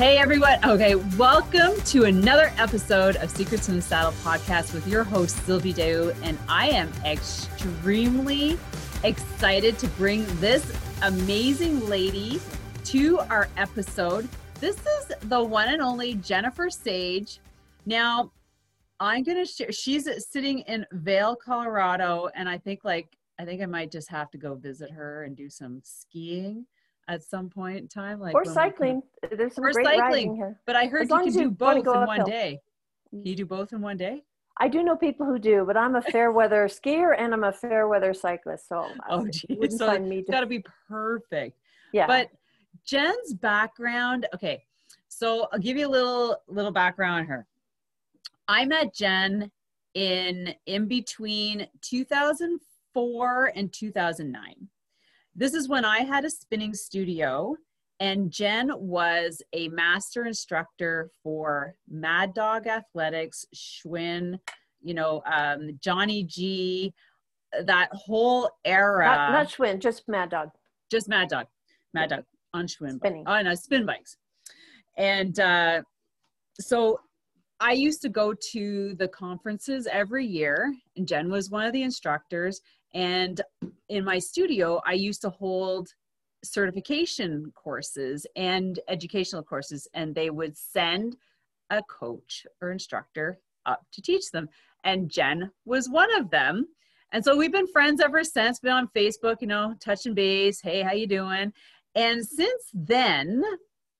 Hey everyone. Okay, welcome to another episode of Secrets in the Saddle podcast with your host, Sylvie Dow. And I am extremely excited to bring this amazing lady to our episode. This is the one and only Jennifer Sage. Now, I'm going to share, she's sitting in Vail, Colorado. And I think, like, I think I might just have to go visit her and do some skiing at some point in time, like or cycling. There's some or great cycling. riding here. But I heard As you can do you both in one day. Can you do both in one day? I do know people who do, but I'm a fair weather skier and I'm a fair weather cyclist, so Oh, geez. So find me. got to be perfect. yeah, But Jen's background, okay. So I'll give you a little little background on her. I met Jen in in between 2004 and 2009. This is when I had a spinning studio and Jen was a master instructor for Mad Dog Athletics, Schwinn, you know, um, Johnny G, that whole era not, not Schwinn, just Mad Dog. just Mad Dog, Mad Dog on Schwinn. Spinning. Oh, no, spin bikes. And uh, so I used to go to the conferences every year, and Jen was one of the instructors. And in my studio, I used to hold certification courses and educational courses, and they would send a coach or instructor up to teach them. And Jen was one of them. And so we've been friends ever since, been on Facebook, you know, touching base. Hey, how you doing? And since then,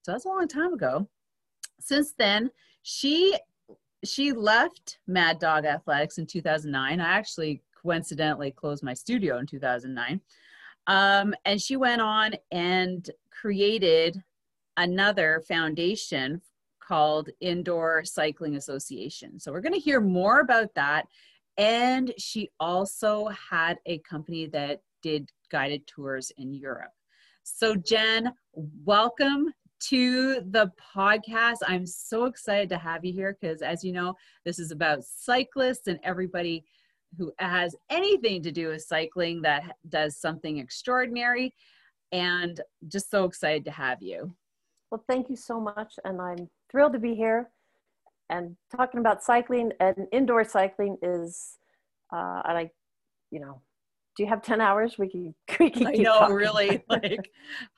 so that's a long time ago. Since then, she she left Mad Dog Athletics in 2009. I actually coincidentally closed my studio in 2009. Um, and she went on and created another foundation called Indoor Cycling Association. So we're going to hear more about that. And she also had a company that did guided tours in Europe. So, Jen, welcome to the podcast. I'm so excited to have you here because, as you know, this is about cyclists and everybody who has anything to do with cycling that does something extraordinary. And just so excited to have you. Well, thank you so much, and I'm thrilled to be here. And talking about cycling and indoor cycling is, uh, and I, you know, do you have ten hours? We can, we can I know, talking. really, like,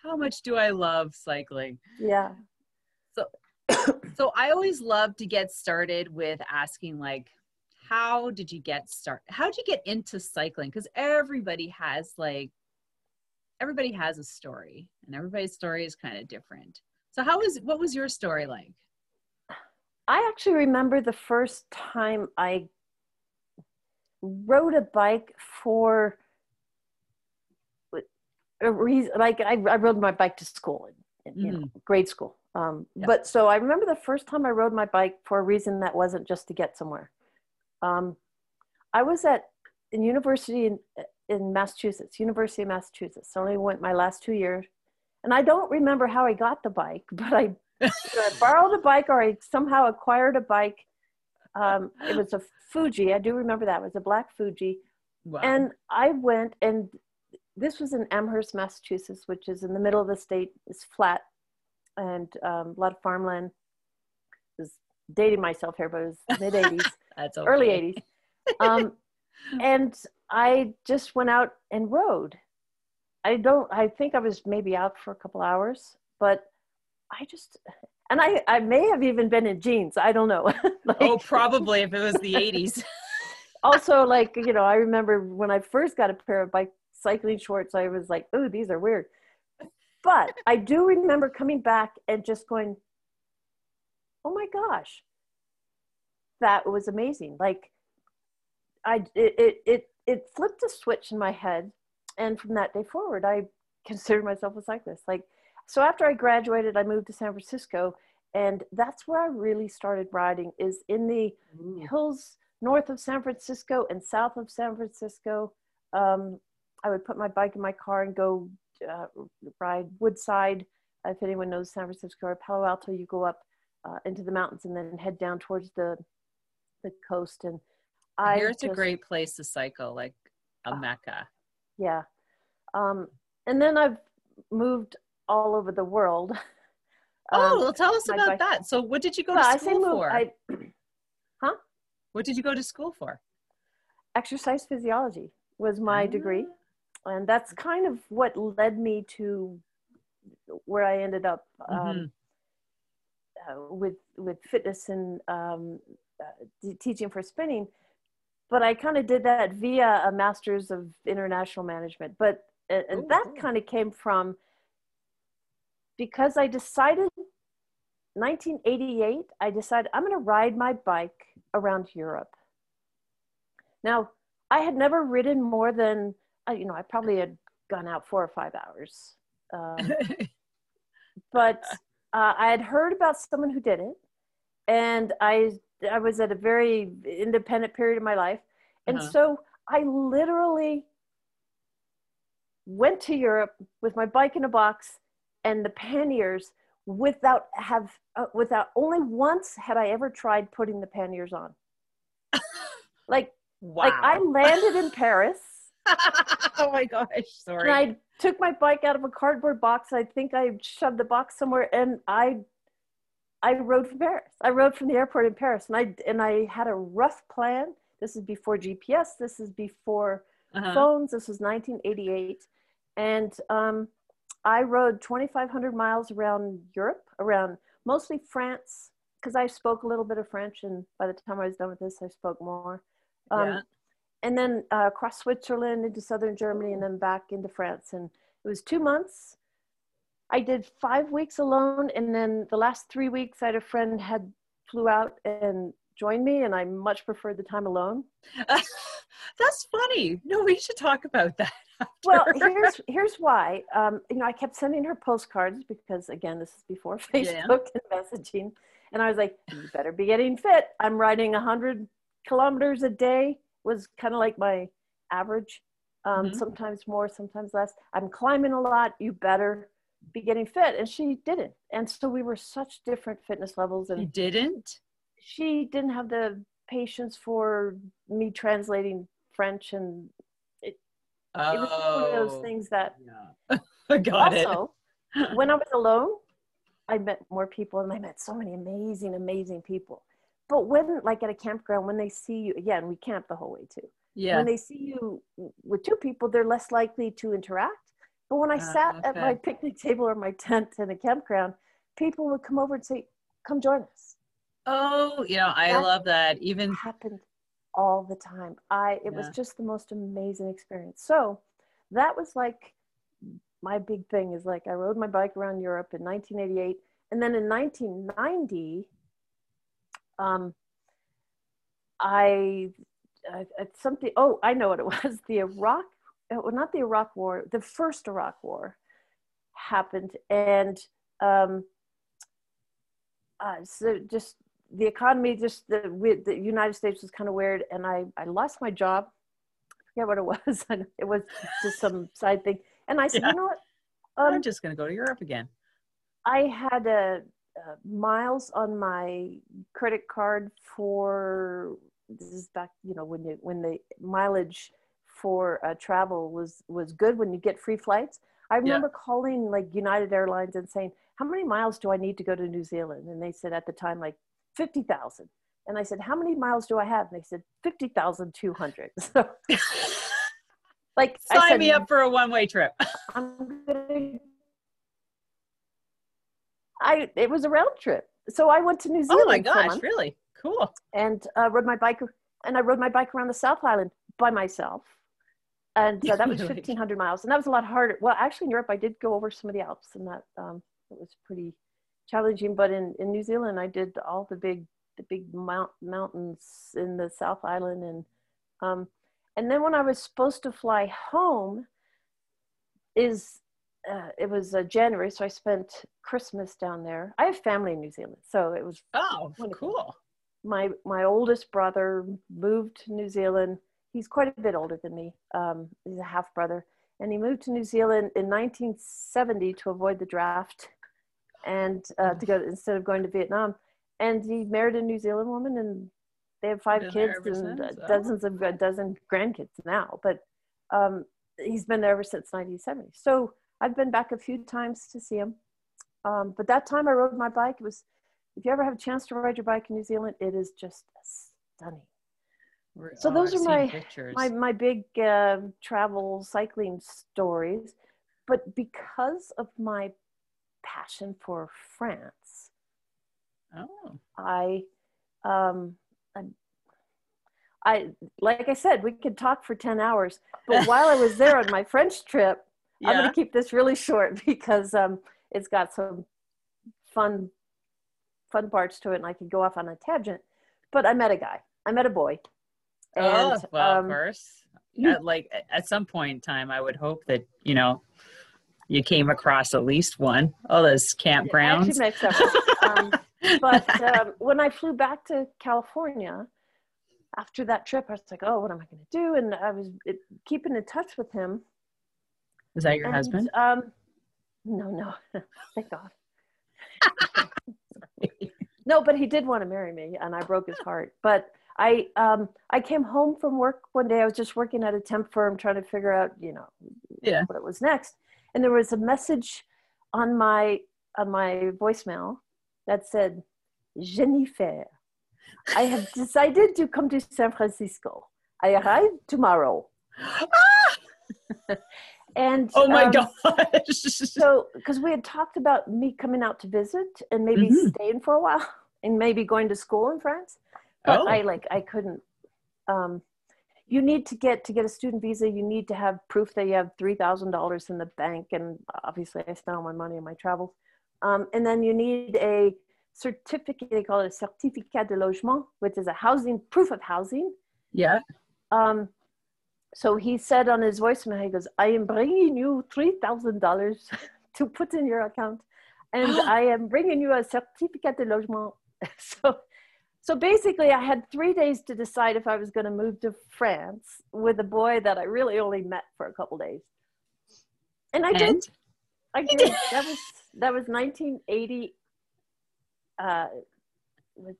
how much do I love cycling? yeah. So, so I always love to get started with asking like how did you get started? How did you get into cycling? Because everybody has like everybody has a story and everybody's story is kind of different. So how was what was your story like? I actually remember the first time I rode a bike for a reason. Like I, I rode my bike to school in, in you know, grade school. Um, Yeah. But so I remember the first time I rode my bike for a reason that wasn't just to get somewhere. Um, I was at in university in, in Massachusetts, University of Massachusetts. I only went my last two years, and I don't remember how I got the bike, but I I borrowed a bike or I somehow acquired a bike. Um, it was a Fuji. I do remember that. It was a black Fuji. Wow. And I went, and this was in Amherst, Massachusetts, which is in the middle of the state. It's flat and um, a lot of farmland. I was dating myself here, but it was mid 80s, That's okay. early 80s. Um, and I just went out and rode. I don't, I think I was maybe out for a couple hours, but I just, and I, I may have even been in jeans. I don't know. Like, Oh, probably if it was the 80s. also like you know i remember when i first got a pair of bike cycling shorts. I was like, oh, these are weird. But I do remember coming back and just going, oh my gosh, that was amazing. Like, I it it it, it flipped a switch in my head, and from that day forward, I considered myself a cyclist. Like, so after I graduated, I moved to San Francisco, and that's where I really started riding. Is in the Ooh. hills north of San Francisco and south of San Francisco. Um, I would put my bike in my car and go uh, ride Woodside. If anyone knows San Francisco or Palo Alto, you go up uh, into the mountains and then head down towards the the coast. And I hear it's just, a great place to cycle, like a uh, mecca. Yeah, um, and then I've moved all over the world. oh, um, well, tell us about bike. that. So, what did you go to school for? I, huh? What did you go to school for? Exercise physiology was my degree. Ah. And that's kind of what led me to where I ended up um, mm-hmm. uh, with, with fitness and um, uh, teaching for spinning. But I kind of did that via a master's of international management. But and Ooh, that kind of came from because I decided 1988, I decided I'm going to ride my bike around Europe. Now, I had never ridden more than, uh, you know, I probably had gone out four or five hours. Um, but uh, I had heard about someone who did it. And I, I was at a very independent period of my life. And uh-huh. so I literally went to Europe with my bike in a box and the panniers without have uh, without only once had I ever tried putting the panniers on. like wow. like I landed in Paris. oh my gosh, sorry. And I took my bike out of a cardboard box. I think I shoved the box somewhere and I I rode from Paris. I rode from the airport in Paris and I and I had a rough plan. This is before GPS. This is before uh-huh. phones. This was 1988. And um, I rode 2,500 miles around Europe, around mostly France, because I spoke a little bit of French, and by the time I was done with this, I spoke more. Um, yeah. And then uh, across Switzerland into southern Germany, and then back into France. And it was two months. I did five weeks alone, and then the last three weeks, I had a friend had flew out and joined me, and I much preferred the time alone. That's funny. No, we should talk about that. After. Well, here's here's why. Um, you know, I kept sending her postcards because again, this is before Facebook yeah. and messaging, and I was like, "You better be getting fit." I'm riding hundred kilometers a day. Was kind of like my average. Um, mm-hmm. Sometimes more, sometimes less. I'm climbing a lot. You better be getting fit, and she didn't. And so we were such different fitness levels. And you didn't. She didn't have the patience for me translating French and it, oh, it was one of those oh, things that yeah. got also, it. when I was alone, I met more people and I met so many amazing, amazing people. But when like at a campground, when they see you again, we camp the whole way too. Yeah. When they see you with two people, they're less likely to interact. But when I uh, sat okay. at my picnic table or my tent in a campground, people would come over and say, "Come join us." Oh, you know, I that love that. Even happened all the time. I it yeah. was just the most amazing experience. So that was like my big thing is like I rode my bike around Europe in 1988 and then in 1990 um I, I something oh I know what it was the Iraq well, not the Iraq war the first Iraq war happened. And um uh, so just the economy just the, the united states was kind of weird. And i i lost my job. I forget what it was. It was just some side thing. And i said yeah. you know what? Um, i'm just going to go to europe again. I had a, a, miles on my credit card for this is back you know when you when the mileage for uh, travel was was good when you get free flights i remember yeah. calling like united airlines and saying how many miles do i need to go to new zealand and they said at the time like 50,000. And I said, how many miles do I have? And they said, 50,200. So like, sign said, me up for a one-way trip. I'm gonna, I, it was a round trip. So I went to New Zealand. Oh my gosh, really? Cool. And uh, rode my bike and I rode my bike around the South Island by myself. And uh, that was 1500 miles and that was a lot harder. Well actually in europe i did go over some of the alps and that um, it was pretty challenging. But in, in new zealand i did all the big the big mount, mountains in the south island and um, and then when i was supposed to fly home is uh, it was uh, january so i spent christmas down there. I have family in new zealand so it was oh cool. My my oldest brother moved to new zealand he's quite a bit older than me. Um, he's a half brother, and he moved to New Zealand in 1970 to avoid the draft, and uh, to go instead of going to Vietnam. And he married a New Zealand woman, and they have 5 kids and since, oh. dozens of a dozen grandkids now. But um, he's been there ever since 1970. So I've been back a few times to see him. Um, but that time I rode my bike. It was, if you ever have a chance to ride your bike in New Zealand, it is just stunning so oh, those I've are my, my my big uh, travel cycling stories but because of my passion for france oh. I um I, I like i said we could talk for 10 hours but while i was there on my french trip yeah. i'm going to keep this really short because um it's got some fun fun parts to it and i could go off on a tangent but i met a guy i met a boy and, oh, well, um, of course. At, like at some point in time, I would hope that you know you came across at least one. Oh, those campgrounds. um, but um, when I flew back to California after that trip, I was like, "Oh, what am I going to do?" And I was it, keeping in touch with him. Is that your and, husband? Um, no, no, thank God. no, but he did want to marry me, and I broke his heart. But I um, I came home from work one day. I was just working at a temp firm trying to figure out, you know, yeah. what it was next. And there was a message on my on my voicemail that said, Jennifer, I have decided to come to San Francisco. I arrive tomorrow. and oh my um, gosh. so because we had talked about me coming out to visit and maybe mm-hmm. staying for a while and maybe going to school in France but oh. I like I couldn't. Um, you need to get to get a student visa. You need to have proof that you have three thousand dollars in the bank, and obviously I spent all my money on my travels. Um, and then you need a certificate. They call it a certificat de logement, which is a housing proof of housing. Yeah. Um, so he said on his voicemail, he goes, "I am bringing you three thousand dollars to put in your account, and I am bringing you a certificat de logement." so so basically, I had three days to decide if I was going to move to France with a boy that I really only met for a couple days. And I and? did. I did. that was that was 1980. Uh,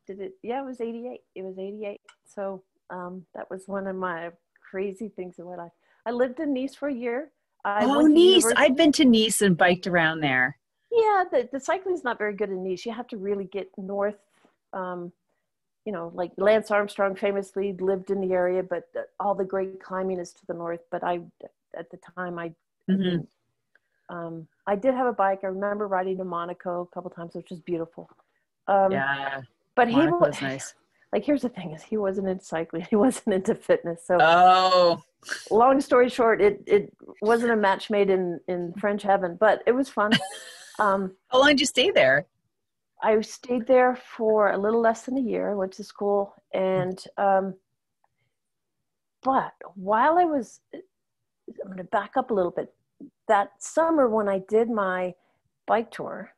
did it? Yeah, it was 88. It was 88. So um, that was one of my crazy things in my life. I lived in Nice for a year. I oh, Nice! I've been to Nice and biked around there. Yeah, the the cycling's not very good in Nice. You have to really get north. Um, you know, like Lance Armstrong famously lived in the area, but all the great climbing is to the north. But I, at the time, I, mm-hmm. um, I did have a bike. I remember riding to Monaco a couple times, which was beautiful. Um, yeah, but Monaco he was nice. Like, here's the thing: is he wasn't into cycling. He wasn't into fitness. So, oh, long story short, it it wasn't a match made in in French heaven, but it was fun. Um, How long did you stay there? I stayed there for a little less than a year. I went to school, and um, but while I was, I'm going to back up a little bit. That summer, when I did my bike tour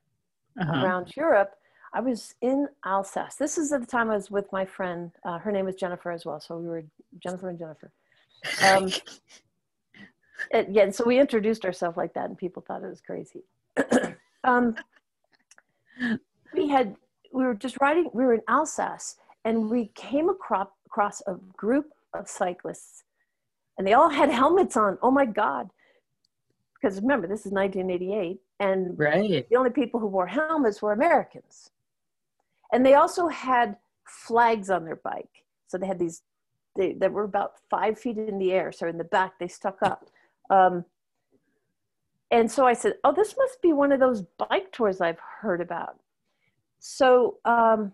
uh-huh. around Europe, I was in Alsace. This is at the time I was with my friend. Uh, her name was Jennifer as well. So we were Jennifer and Jennifer. Um, it, yeah, so we introduced ourselves like that, and people thought it was crazy. um, we had we were just riding we were in alsace and we came across, across a group of cyclists and they all had helmets on. Oh my god. Because remember this is 1988 and right. the only people who wore helmets were americans. And they also had flags on their bike. So they had these they, that were about five feet in the air. So in the back they stuck up. Um, and so i said oh this must be one of those bike tours i've heard about so um,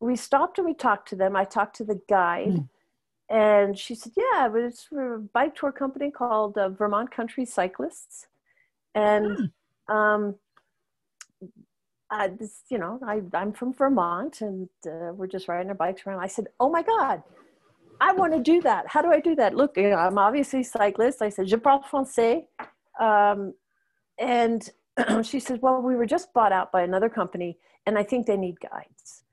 we stopped and we talked to them. I talked to the guide, mm. and she said, "Yeah, but it's for a bike tour company called uh, Vermont Country Cyclers, and mm. um, I, this, you know, I, I'm from Vermont, and uh, we're just riding our bikes around." I said, "Oh my God, I want to do that. How do I do that? Look, you know, I'm obviously cyclist." I said, "Je parle français," um, and she said, "Well, we were just bought out by another company, and I think they need guides."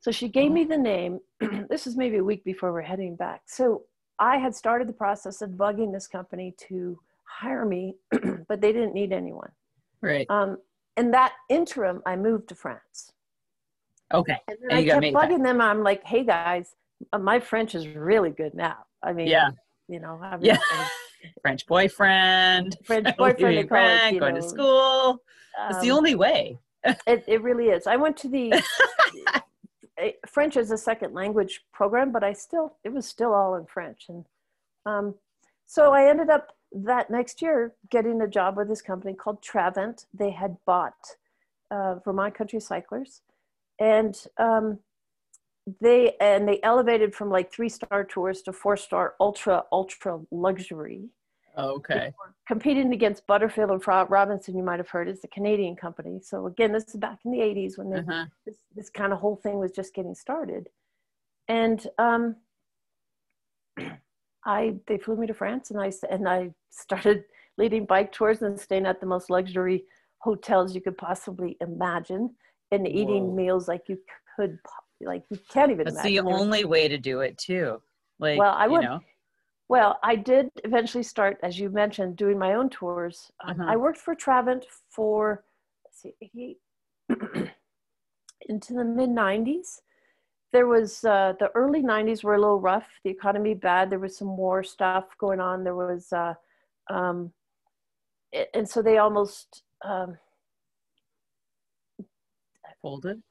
So she gave me the name. this is maybe a week before we're heading back. So I had started the process of bugging this company to hire me, but they didn't need anyone. Right. Um, in that interim, I moved to France. Okay. And, and I kept bugging them. I'm like, hey guys, uh, my French is really good now. I mean, yeah. You know, I yeah. French boyfriend. French boyfriend. Friend, it, going know. to school. Um, it's the only way. it, it really is. I went to the French as a second language program, but I still, it was still all in French. And um, so I ended up that next year getting a job with this company called Travent. They had bought uh, Vermont Country Cyclers. And um, they and they elevated from like three star tours to four star ultra ultra luxury Okay. Competing against Butterfield and Robinson, you might have heard, is the Canadian company. So again, this is back in the 80s when uh-huh. this, this kind of whole thing was just getting started. And um, I they flew me to France and I and I started leading bike tours and staying at the most luxury hotels you could possibly imagine and Whoa. eating meals like you could like you can't even That's the only way to do it too. Like well, I would know. Well, I did eventually start, as you mentioned, doing my own tours. Um, uh-huh. I worked for Travent for, let's see, 88, into the mid 90s. There was uh, the early 90s were a little rough, the economy bad. There was some war stuff going on. There was, uh, um, and so they almost um, folded.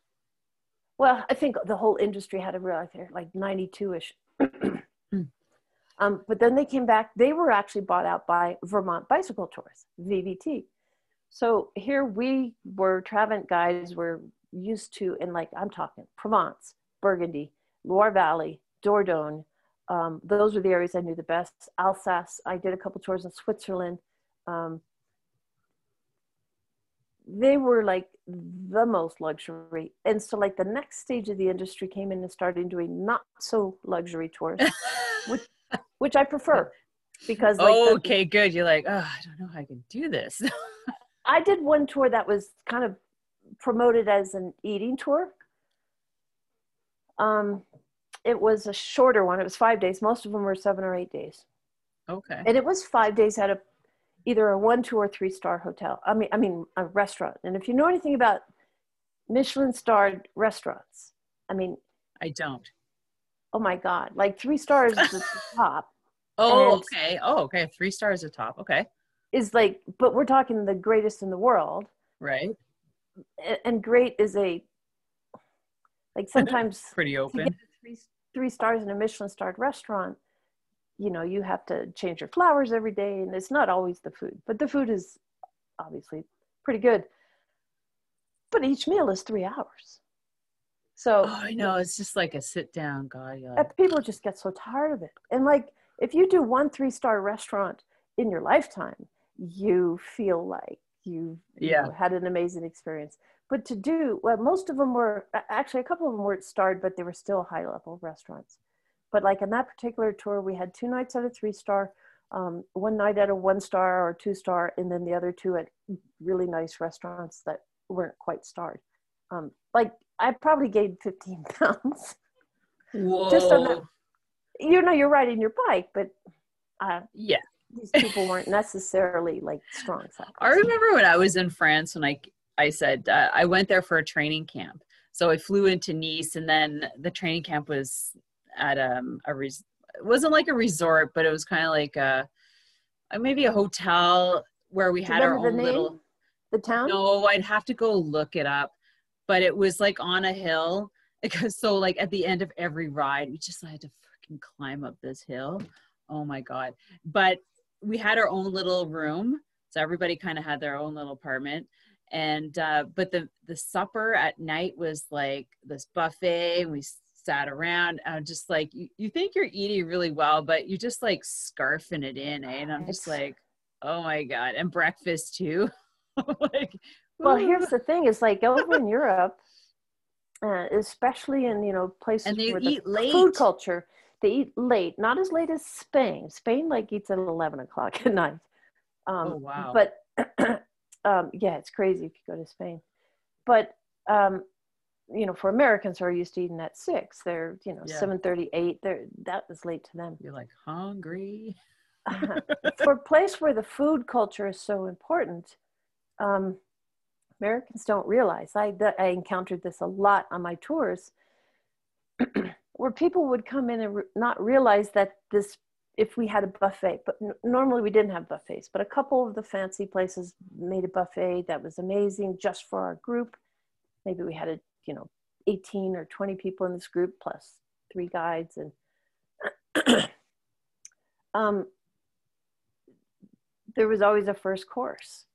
Well, I think the whole industry had a real, like 92 ish. Um, but then they came back, they were actually bought out by Vermont Bicycle Tours, VBT. So here we were, Travent guys were used to, and like I'm talking Provence, Burgundy, Loire Valley, Dordogne. Um, those were the areas I knew the best. Alsace, I did a couple tours in Switzerland. Um, they were like the most luxury. And so like the next stage of the industry came in and started doing not so luxury tours, which which I prefer because like oh, okay, the, good. You're like, oh, I don't know how I can do this. I did one tour that was kind of promoted as an eating tour. Um, it was a shorter one. It was five days. Most of them were seven or eight days. Okay. And it was five days at a either a one, two, or three star hotel. I mean, I mean a restaurant. And if you know anything about Michelin starred restaurants, I mean, I don't. oh my god like three stars is the top. Oh okay. Oh okay. Three stars at top. Okay. Is like but we're talking the greatest in the world. Right. And great is a like sometimes pretty open. three, three stars in a michelin starred restaurant you know you have to change your flowers every day and it's not always the food but the food is obviously pretty good but each meal is three hours so oh, I know it's just like a sit down guy. People just get so tired of it. And like if you do one three star restaurant in your lifetime, you feel like you, yeah. know, had an amazing experience. But to do well, most of them were actually a couple of them weren't starred, but they were still high level restaurants. But like in that particular tour, we had two nights at a three star, um, one night at a one star or two star, and then the other two at really nice restaurants that weren't quite starred. Um, like I probably gained 15 pounds. Whoa. Just on that. You know, you're riding your bike, but uh, yeah, these people weren't necessarily like strong. Cyclists. I remember when I was in France when I I said uh, I went there for a training camp. So I flew into Nice, and then the training camp was at um, a res- it wasn't like a resort, but it was kind of like a maybe a hotel where we had our own little the town. No, I'd have to go look it up but it was like on a hill because so like at the end of every ride we just had to freaking climb up this hill. Oh my god. But we had our own little room so everybody kind of had their own little apartment. And uh but the the supper at night was like this buffet and we sat around. I'm just like, you, you think you're eating really well, but you're just like scarfing it in, eh? And I'm just like, oh my god, and breakfast too. like, well, here's the thing: is like over in Europe, uh, especially in you know places and they where eat the late. food culture, they eat late. Not as late as Spain. Spain like eats at eleven o'clock at night. Um, Oh, wow. But um, yeah, it's crazy if you go to Spain. But um, you know, for Americans who are used to eating at six, they're you know Yeah. seven thirty, eight. They're that is late to them. You're like hungry. for a place where the food culture is so important, um, Americans don't realize. I, that I encountered this a lot on my tours, where people would come in and re- not realize that this, if we had a buffet, but n- normally we didn't have buffets, but a couple of the fancy places made a buffet that was amazing just for our group. Maybe we had a, you know, 18 or 20 people in this group plus three guides and um, there was always a first course.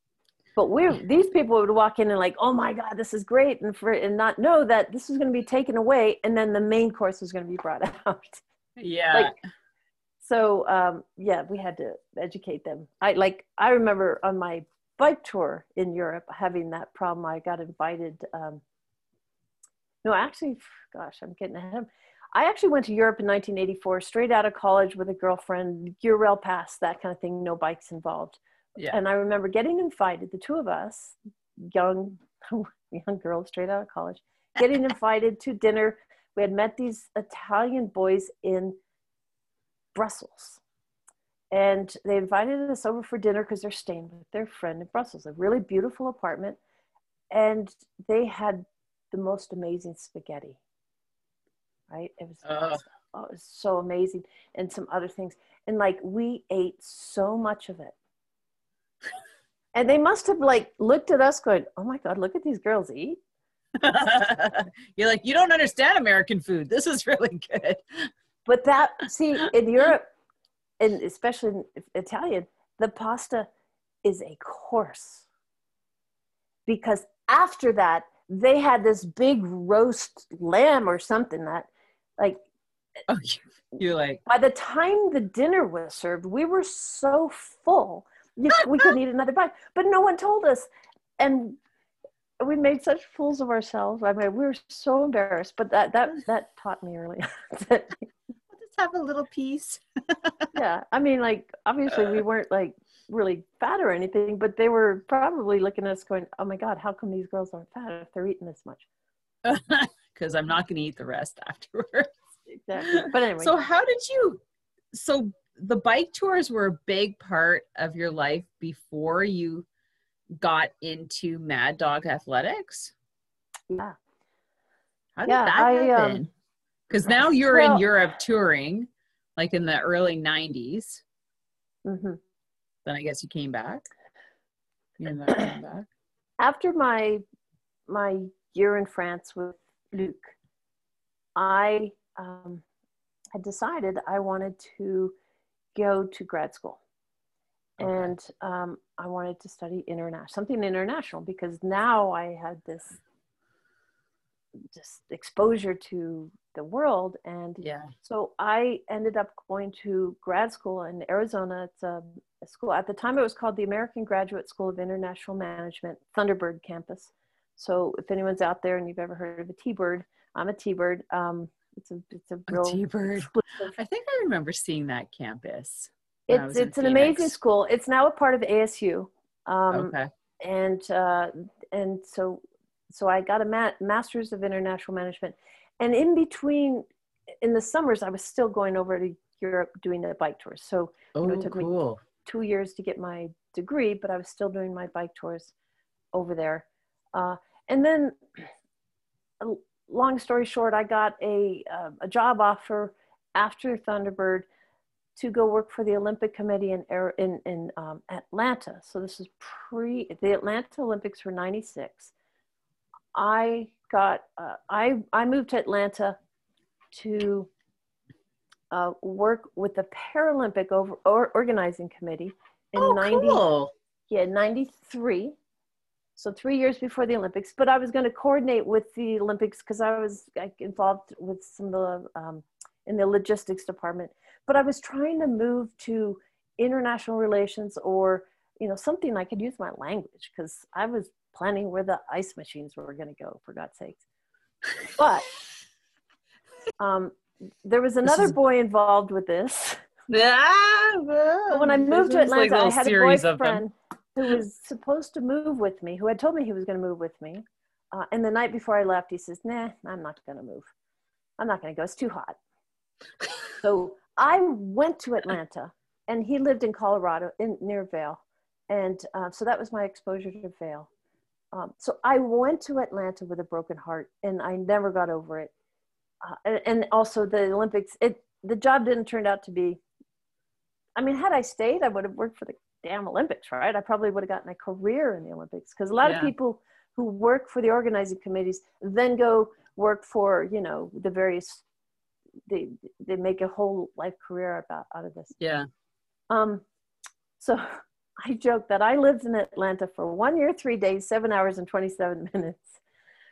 But we these people would walk in and like, oh my God, this is great, and for and not know that this was going to be taken away, and then the main course was going to be brought out. Yeah. like, so um, yeah, we had to educate them. I like I remember on my bike tour in Europe having that problem. I got invited. Um, no, actually, gosh, I'm getting ahead. Of I actually went to Europe in 1984, straight out of college with a girlfriend, Eurail Pass, that kind of thing, no bikes involved. yeah. And I remember getting invited, the two of us, young, young girls straight out of college, getting invited to dinner. We had met these Italian boys in Brussels. And they invited us over for dinner because they're staying with their friend in Brussels, a really beautiful apartment. And they had the most amazing spaghetti. Right? It was, uh-huh. Ugh. oh, it was so amazing. And some other things. And like we ate so much of it. And they must have like looked at us going, oh my God, look at these girls eat. You're like, you don't understand American food. This is really good. But that, see, in Europe, and especially in Italian, the pasta is a course. Because after that, they had this big roast lamb or something that, like, Oh, you- you're like, by the time the dinner was served, we were so full, we couldn't eat another bite. But no one told us. And we made such fools of ourselves. I mean, we were so embarrassed, but that, that, that taught me early. just have a little piece. yeah i mean like obviously we uh. weren't like really fat or anything but they were probably looking at us going oh my god how come these girls aren't fat if they're eating this much Because I'm not going to eat the rest afterwards. exactly but anyway So, how did you? So, the bike tours were a big part of your life before you got into Mad Dog Athletics. yeah How did Yeah, that I, um, happen? Because now you're in Europe touring, like in the early '90s. hmm Then I guess you came back. You ended up coming back. after my my year in france with luke i um, had decided i wanted to go to grad school Okay. and um, i wanted to study international something international because now i had this just exposure to the world and Yeah. so I ended up going to grad school in Arizona. It's a, a school at the time it was called the American Graduate School of International Management, Thunderbird campus. So if anyone's out there and you've ever heard of a T-bird, I'm a T-bird. Um, it's a it's a A real T-bird. exclusive- I think I remember seeing that campus. It's it's an amazing school. It's now a part of ASU. Um, okay. and uh, and so so I got a ma- master's of international management, and in between, in the summers, I was still going over to Europe doing the bike tours. So Oh, know, it took me- two years to get my degree, but I was still doing my bike tours over there. Uh, and then, long story short, I got a uh, a job offer after Thunderbird to go work for the Olympic Committee in in in um, Atlanta. So this is pre the Atlanta Olympics were '96. I got uh, I I moved to Atlanta to uh, work with the Paralympic over, or, organizing committee in Oh, 90 cool. yeah 93 So three years before the Olympics, but I was going to coordinate with the Olympics because I was involved with some of the um, in the logistics department. But I was trying to move to international relations or you know something I could use my language because I was planning where the ice machines were going to go for God's sakes. But um, there was another boy involved with this. Yeah. when I moved to Atlanta, like I had a boyfriend who was supposed to move with me, who had told me he was going to move with me. Uh, and the night before I left, he says, "Nah, I'm not going to move. I'm not going to go. It's too hot." so I went to Atlanta, and he lived in Colorado, in near Vail, and uh, so that was my exposure to Vail. Um, so I went to Atlanta with a broken heart, and I never got over it. Uh, and, and, also the Olympics, it the job didn't turn out to be. I mean, had I stayed, I would have worked for the damn Olympics, right? I probably would have gotten a career in the Olympics because a lot yeah. of people who work for the organizing committees then go work for you know the various they they make a whole life career about out of this. Yeah. Um, so I joke that I lived in Atlanta for one year, three days, seven hours, and 27 minutes.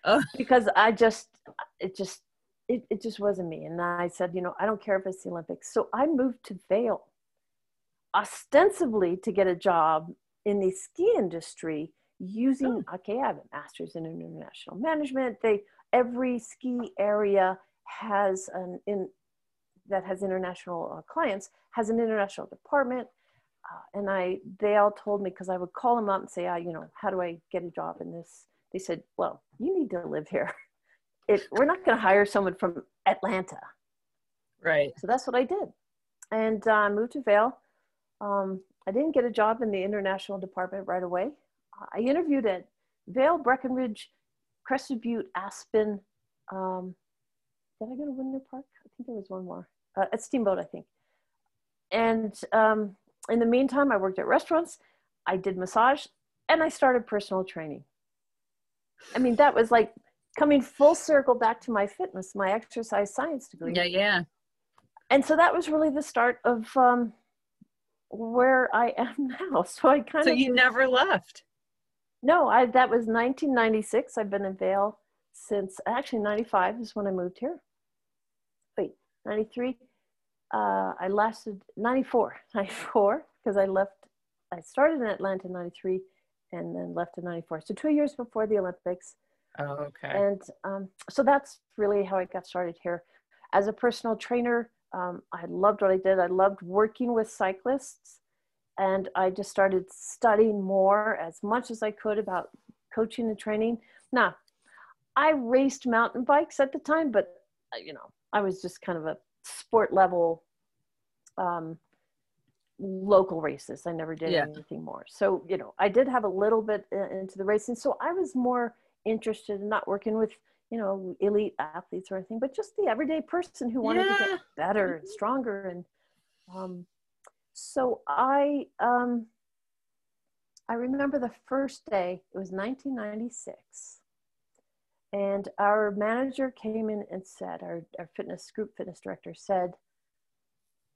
Oh. Because I just, it just, it, it just wasn't me. And I said, you know, I don't care if it's the Olympics. So I moved to Vail, ostensibly to get a job in the ski industry using, oh. okay, I have a master's in international management. They, every ski area has an in that has international uh, clients has an international department uh, and i they all told me because i would call them up and say ah, you know how do i get a job in this? They said well you need to live here. It, we're not going to hire someone from atlanta. Right. So that's what i did. And uh, moved to vail. Um, i didn't get a job in the international department right away. I interviewed at vail breckenridge crested butte aspen um, did I go to Winter Park? I think there was one more. Uh, at Steamboat, I think. And um, in the meantime, I worked at restaurants, I did massage, and I started personal training. I mean, that was like coming full circle back to my fitness, my exercise science degree. Yeah, yeah. And so that was really the start of um, where I am now. So I kind so of. So you never left? No, I that was 1996. I've been in Vail since actually 95 is when I moved here. Wait, 93. Uh, I lasted 94, 94, because I left, I started in Atlanta in 93 and then left in 94. So two years before the Olympics. Oh, okay. And um, so that's really how I got started here. As a personal trainer, um, I loved what I did. I loved working with cyclists. And I just started studying more as much as I could about coaching and training. Now, I raced mountain bikes at the time, but uh, you know, I was just kind of a sport level um, local races. I never did yeah. anything more. So, you know, I did have a little bit into the racing. So I was more interested in not working with, you know, elite athletes or anything, but just the everyday person who wanted yeah. to get better and stronger. And um, so I, um, I remember the first day, it was 1996 and our manager came in and said, our, our fitness group fitness director said,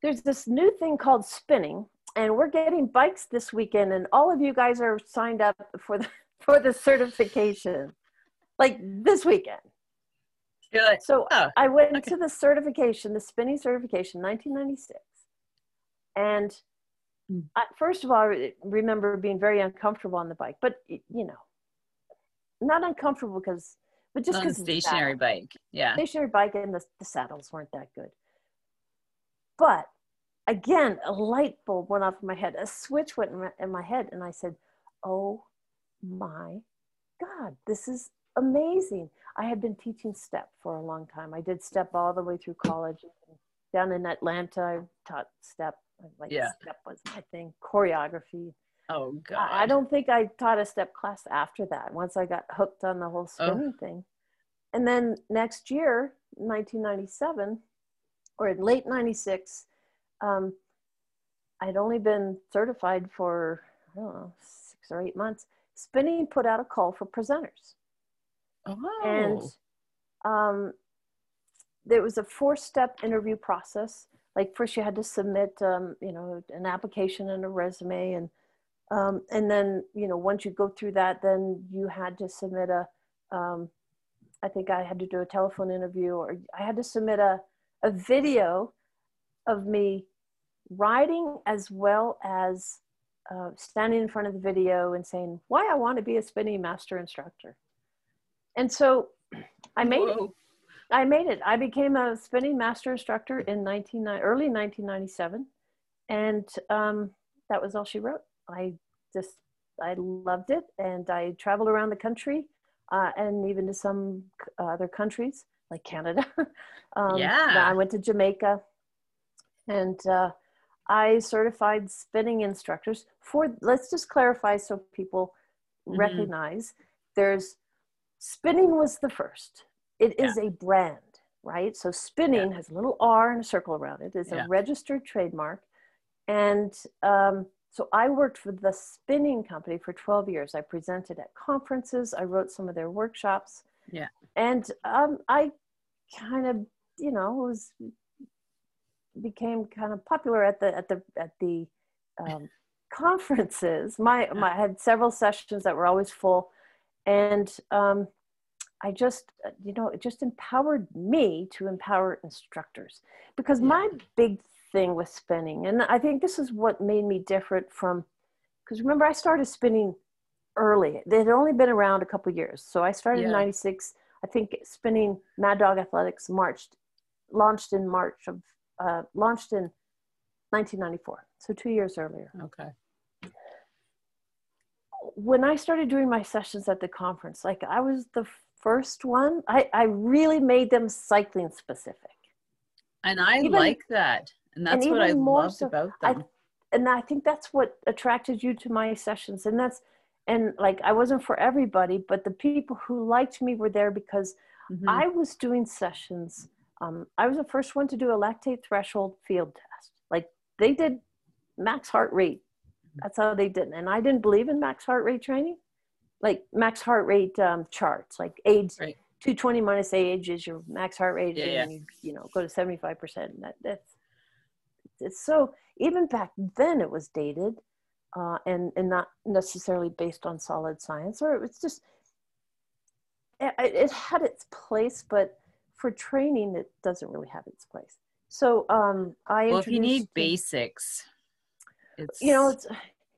there's this new thing called spinning, and we're getting bikes this weekend, and all of you guys are signed up for the for the certification, like this weekend. Like, so oh, I went okay. to the certification, the spinning certification, 1996, and mm. I, first of all, I remember being very uncomfortable on the bike, but you know, not uncomfortable because but just because stationary bike, yeah, stationary bike, and the, the saddles weren't that good. But again, a light bulb went off in my head. A switch went in my, in my head, and I said, "Oh my God, this is amazing!" I had been teaching step for a long time. I did step all the way through college. Down in Atlanta, I taught step. Like yeah. step was my thing. Choreography, Oh God. I don't think I taught a step class after that. Once I got hooked on the whole spinning oh. thing. And then next year, 1997, or in late 96, um, I'd only been certified for, I don't know, six or eight months. Spinning put out a call for presenters. Oh. And um, there was a four step interview process. Like first you had to submit, um, you know, an application and a resume and Um, and then, you know, once you go through that, then you had to submit a, um, I think I had to do a telephone interview or I had to submit a, a video of me writing as well as uh, standing in front of the video and saying why I want to be a spinning master instructor. And so I made Whoa. it. I made it. I became a spinning master instructor in 19, early 1997. And um, that was all she wrote. I just, I loved it. And I traveled around the country uh, and even to some other countries like Canada. um, yeah. I went to Jamaica and uh, I certified spinning instructors for, let's just clarify so people mm-hmm. recognize there's spinning was the first. It is yeah. a brand, right? So spinning yeah. has a little R and a circle around it. It's yeah. a registered trademark. And um, so I worked for the spinning company for 12 years. I presented at conferences. I wrote some of their workshops. Yeah. And um, I kind of, you know, was became kind of popular at the at the at the um, conferences. My, my I had several sessions that were always full, and um, I just you know it just empowered me to empower instructors because my big thing with spinning, and I think this is what made me different from because remember I started spinning early. They had only been around a couple years, so I started yeah. in '96. I think spinning Mad Dog Athletics marched launched in March of uh, launched in 1994, so two years earlier. Okay. When I started doing my sessions at the conference, like I was the first one, I, I really made them cycling specific. And I even, like that. And that's and what I loved so, about them. I, and I think that's what attracted you to my sessions. And that's, and like I wasn't for everybody, but the people who liked me were there because mm-hmm. I was doing sessions um, I was the first one to do a lactate threshold field test. Like they did max heart rate. That's how they did. It. And I didn't believe in max heart rate training, like max heart rate um, charts, like age right. 220 minus age is your max heart rate. Yeah, and yeah. You, you know, go to 75%. That, that's, it's so, even back then it was dated uh, and, and not necessarily based on solid science, or it's just, it, it had its place, but for training, it doesn't really have its place. So um, I well, if you need basics, it's you know it's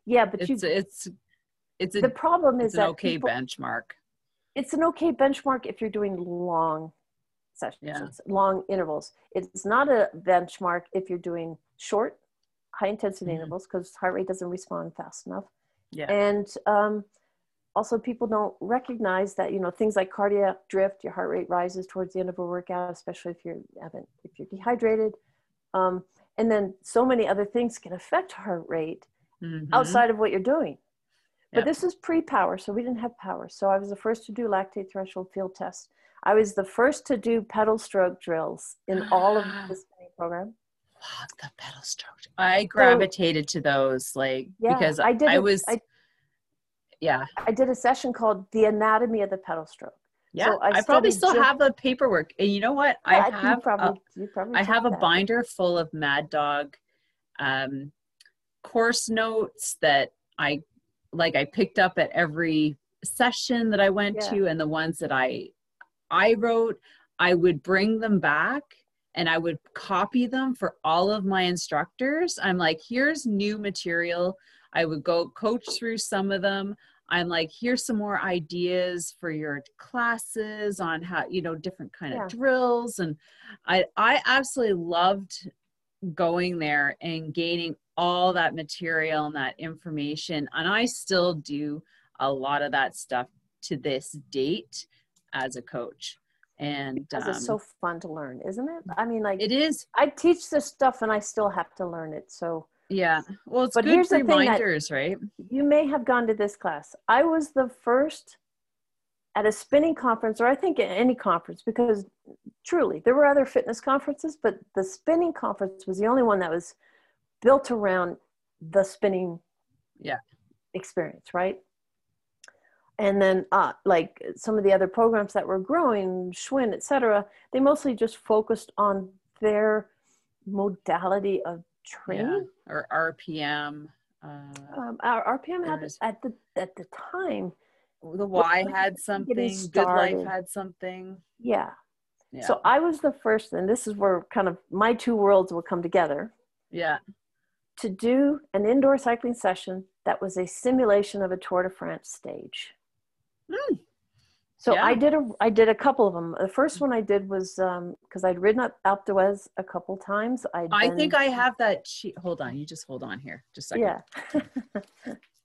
yeah, but it's you, it's it's a, the problem is an that okay people, benchmark. It's an okay benchmark if you're doing long sessions, yeah. long intervals. It's not a benchmark if you're doing short, high intensity mm-hmm. intervals because heart rate doesn't respond fast enough. Yeah, and um, also people don't recognize that you know things like cardiac drift your heart rate rises towards the end of a workout especially if you're haven't if you're dehydrated um, and then so many other things can affect heart rate mm-hmm. outside of what you're doing but yep. this is pre-power so we didn't have power so i was the first to do lactate threshold field tests i was the first to do pedal stroke drills in all of the spinning program the pedal stroke i gravitated so, to those like yeah, because i did I was I, yeah. I did a session called the anatomy of the pedal stroke. Yeah so I, I probably still just, have the paperwork. And you know what? Yeah, i have probably, a, probably I have a binder full of mad dog um, course notes that i like i picked up at every session that i went yeah. to and the ones that i i wrote i would bring them back and I would copy them for all of my instructors. I'm like, here's new material I would go coach through some of them. I'm like, here's some more ideas for your classes on how, you know, different kind yeah. of drills. And I, I absolutely loved going there and gaining all that material and that information. And I still do a lot of that stuff to this date as a coach. And because um, it's so fun to learn, isn't it? I mean, like it is. I teach this stuff and I still have to learn it. So yeah. Well, it's but good here's reminders, right? You may have gone to this class. I was the first at a spinning conference, or I think at any conference, because truly there were other fitness conferences, but the spinning conference was the only one that was built around the spinning yeah. experience, right? And then, uh, like some of the other programs that were growing, Schwinn, et cetera, they mostly just focused on their modality of training yeah. or RPM. Uh, Um, our RPM had is- at the at the time, the Y had something. Good Life had something. yeah. Yeah. So I was the first, and this is where kind of my two worlds will come together yeah. to do an indoor cycling session that was a simulation of a Tour de France stage. Hmm. So Yeah. I did a I did a couple of them. The first one I did was because I'd ridden up Alpe d'Huez a couple times. I'd I been- think I have that sheet. Hold on. You just hold on here. Just a second. yeah.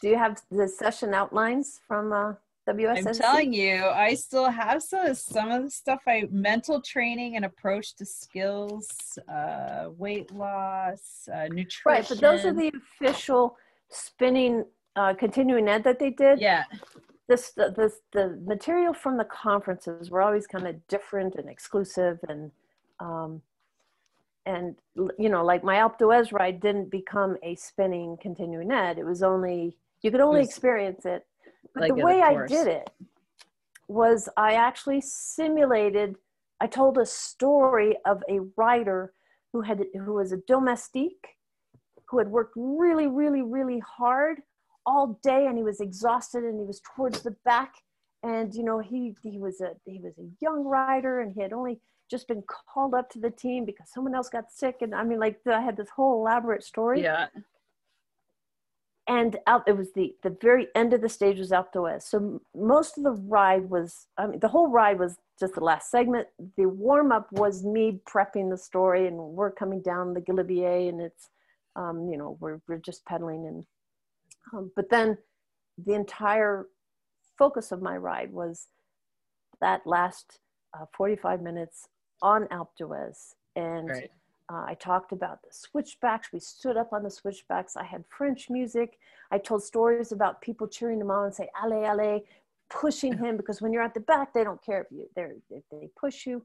Do you have the session outlines from uh? I'm telling you, I still have some some of the stuff I mental training and approach to skills, uh, weight loss, uh, nutrition. Right, but those are the official spinning uh, continuing ed that they did. yeah, This the, this the material from the conferences were always kind of different and exclusive and um, and you know like my Alpe d'Huez ride didn't become a spinning continuing ed. It was only you could only experience it. But like the way I did it was I actually simulated. I told a story of a rider who had who was a domestique who had worked really, really, really hard all day, and he was exhausted, and he was towards the back. And you know, he he was a he was a young rider, and he had only just been called up to the team because someone else got sick. And I mean, like I had this whole elaborate story yeah, and out it was the the very end of the stage was Alpe d'Huez. So most of the ride was I mean the whole ride was just the last segment. The warm up was me prepping the story, and we're coming down the Galibier, and it's um, you know we're we're just pedaling, and um, but then the entire focus of my ride was that last uh, 45 minutes on Alpe d'Huez, and right. Uh, I talked about the switchbacks. We stood up on the switchbacks. I had French music. I told stories about people cheering him on and say, "Allez, allez," pushing him because when you're at the back, they don't care if you they're if they push you.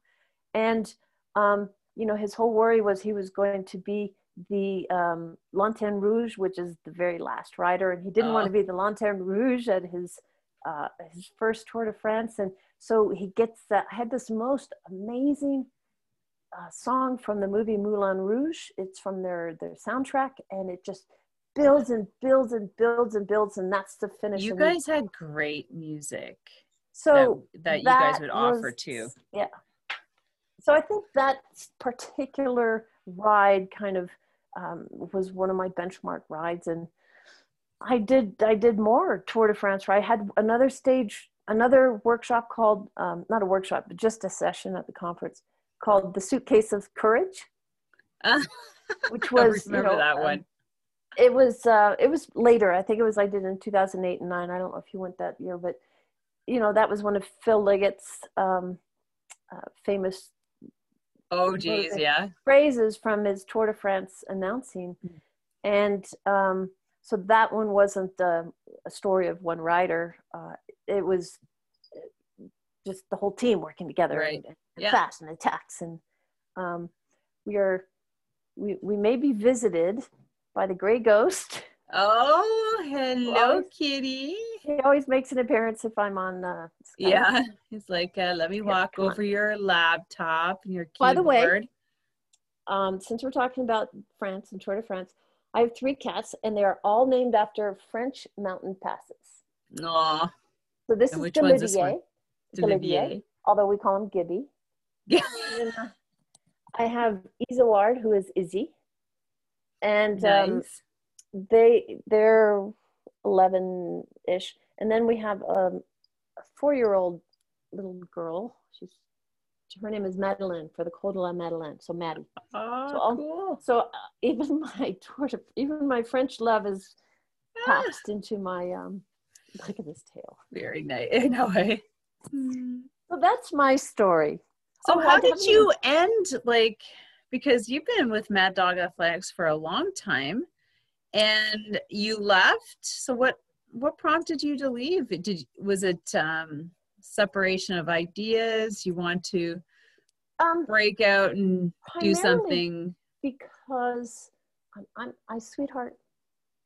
And um, you know, his whole worry was he was going to be the um, Lanterne Rouge, which is the very last rider, and he didn't want Oh. to be the Lanterne Rouge at his uh, his first Tour de France. And so he gets that. I had this most amazing uh, song from the movie Moulin Rouge. It's from their their soundtrack, and it just builds and builds and builds and builds, and that's the finish. You guys had great music so that, that you guys would offer too. Yeah. So I think that particular ride kind of um, was one of my benchmark rides, and I did I did more Tour de France. Right, I had another stage, another workshop called um, not a workshop, but just a session at the conference called the Suitcase of Courage, which I was remember you know, that um, one. it was uh it was later i think it was i did in 2008 and 9 i don't know if you went that year but you know that was one of phil liggett's um uh, famous Oh, geez, yeah. phrases from his tour de france announcing Mm. and um so that one wasn't uh, a story of one rider uh it was just the whole team working together Right. and, and Yeah. fast and attacks and um we are we, we may be visited by the gray ghost Oh, hello, Always- kitty. He always makes an appearance if I'm on. Uh, Skype. Yeah, he's like, uh, let me walk come on. over your laptop and your keyboard. By the way- Um, since we're talking about France and Tour de France, I have three cats, and they are all named after French mountain passes. Aw, So this And is which one's Galibier. although we call him Gibby. Yeah. I have Izoard, who is Izzy, and um, they they're 11 ish and then we have um, a four-year-old little girl she's her name is madeline for the Col de la madeleine so maddie Oh, so I'll- cool. so uh, even my even my french love is Ah, passed into my um look at this tail very nice. I know. Eh? so that's my story So Oh, how did you end like because you've been with Mad Dog Athletics for a long time and you left. So what what prompted you to leave? Did was it um separation of ideas? You want to um break out and do something because I'm, I'm I sweetheart.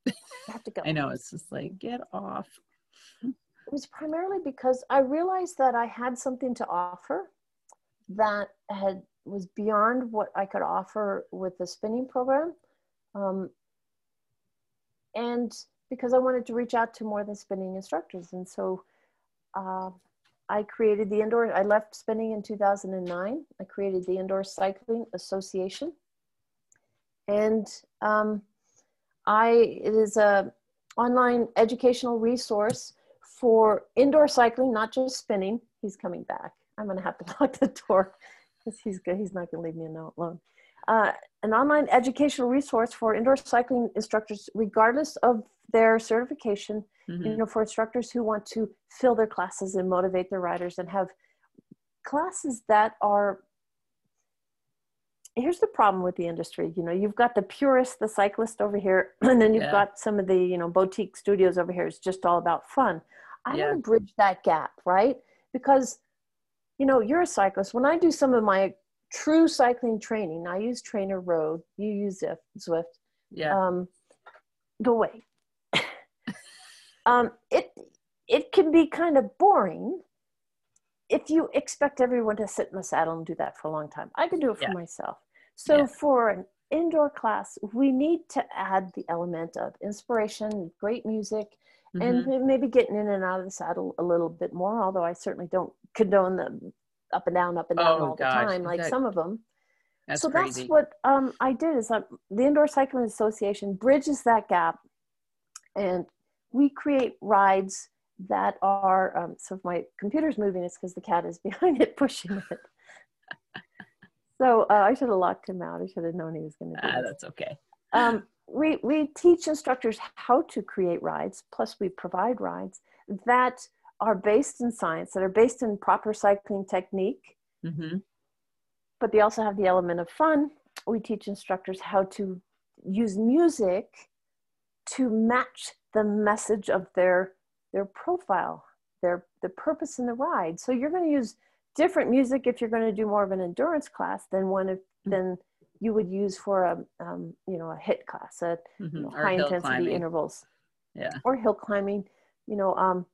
I have to go. I know it's just like get off. It was primarily because I realized that I had something to offer that had was beyond what I could offer with the spinning program. Um, and because I wanted to reach out to more than spinning instructors. And so uh, I created the indoor, I left spinning in 2009. I created the Indoor Cycling Association. And um, I, it is a online educational resource for indoor cycling, not just spinning. He's coming back. I'm going to have to lock the door because he's good. He's not going to leave me alone. Uh, an online educational resource for indoor cycling instructors, regardless of their certification. Mm-hmm. You know, for instructors who want to fill their classes and motivate their riders and have classes that are here's the problem with the industry you know you've got the purist the cyclist over here and then you've yeah. got some of the you know boutique studios over here it's just all about fun i yeah. want to bridge that gap right because you know you're a cyclist when i do some of my true cycling training i use Trainer Road, you use zwift yeah um go away um it it can be kind of boring if you expect everyone to sit in the saddle and do that for a long time i can do it for yeah. myself so yeah. for an indoor class, we need to add the element of inspiration, great music, mm-hmm. and maybe getting in and out of the saddle a little bit more. Although I certainly don't condone the up and down, up and down oh, all gosh. the time, like that, some of them. That's so crazy. that's what um, I did. Is that the Indoor Cycling Association bridges that gap, and we create rides that are. Um, so if my computer's moving, it's because the cat is behind it pushing it. So uh, I should have locked him out. I should have known he was going to do ah, That's okay. Um, we, we teach instructors how to create rides, plus we provide rides that are based in science, that are based in proper cycling technique, mm-hmm. but they also have the element of fun. We teach instructors how to use music to match the message of their their profile, their the purpose in the ride. So you're going to use different music if you're going to do more of an endurance class than one of mm-hmm. than you would use for a um, you know a HIIT class, a mm-hmm. you know, high intensity climbing. intervals, yeah, or hill climbing, you know. Um,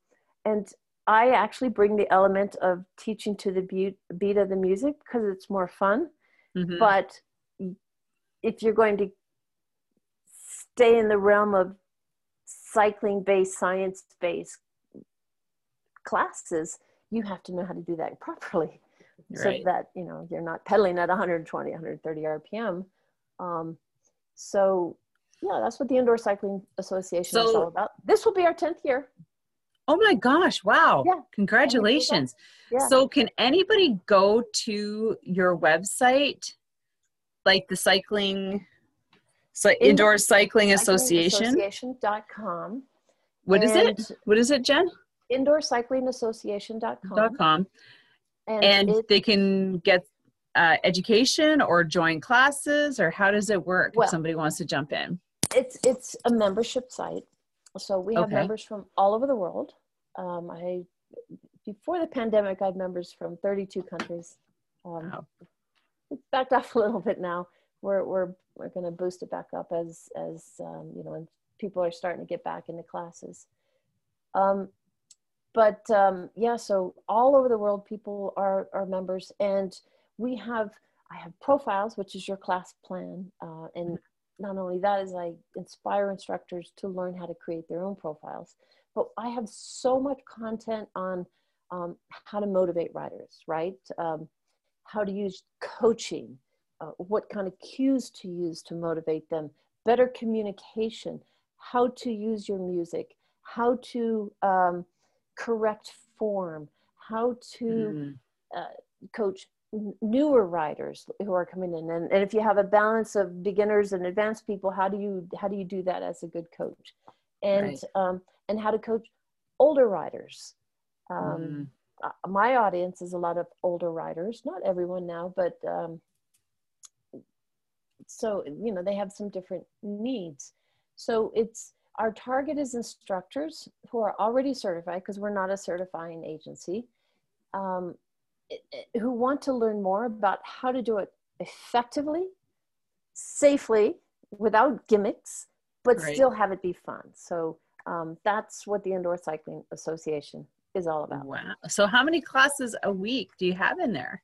and I actually bring the element of teaching to the beat, beat of the music because it's more fun. Mm-hmm. But if you're going to stay in the realm of cycling based, science based classes, you have to know how to do that properly right. so that you know you're not pedaling at 120 130 rpm um, so yeah that's what the indoor cycling association so, is all about this will be our 10th year oh my gosh wow yeah. congratulations yeah. so can anybody go to your website like the cycling so indoor cycling, cycling association association.com what is it what is it jen indoor indoorcyclingassociation.com. .com. And, and it, they can get uh, education or join classes, or how does it work well, if somebody wants to jump in? It's it's a membership site, so we have okay. members from all over the world. Um, I before the pandemic, I had members from 32 countries. Um, wow. It's backed off a little bit now. We're we're we're going to boost it back up as as um, you know, and people are starting to get back into classes. Um, but um, yeah, so all over the world, people are, are members, and we have I have profiles, which is your class plan, uh, and not only that is I inspire instructors to learn how to create their own profiles, but I have so much content on um, how to motivate writers, right? Um, how to use coaching, uh, what kind of cues to use to motivate them, better communication, how to use your music, how to um, correct form, how to mm. uh, coach newer riders who are coming in and, and if you have a balance of beginners and advanced people how do you how do you do that as a good coach and right. um, and how to coach older riders um, mm. my audience is a lot of older riders not everyone now but um, so you know they have some different needs so it's our target is instructors who are already certified because we're not a certifying agency, um, who want to learn more about how to do it effectively, safely, without gimmicks, but Right. still have it be fun. So um, that's what the Indoor Cycling Association is all about. Wow. So how many classes a week do you have in there?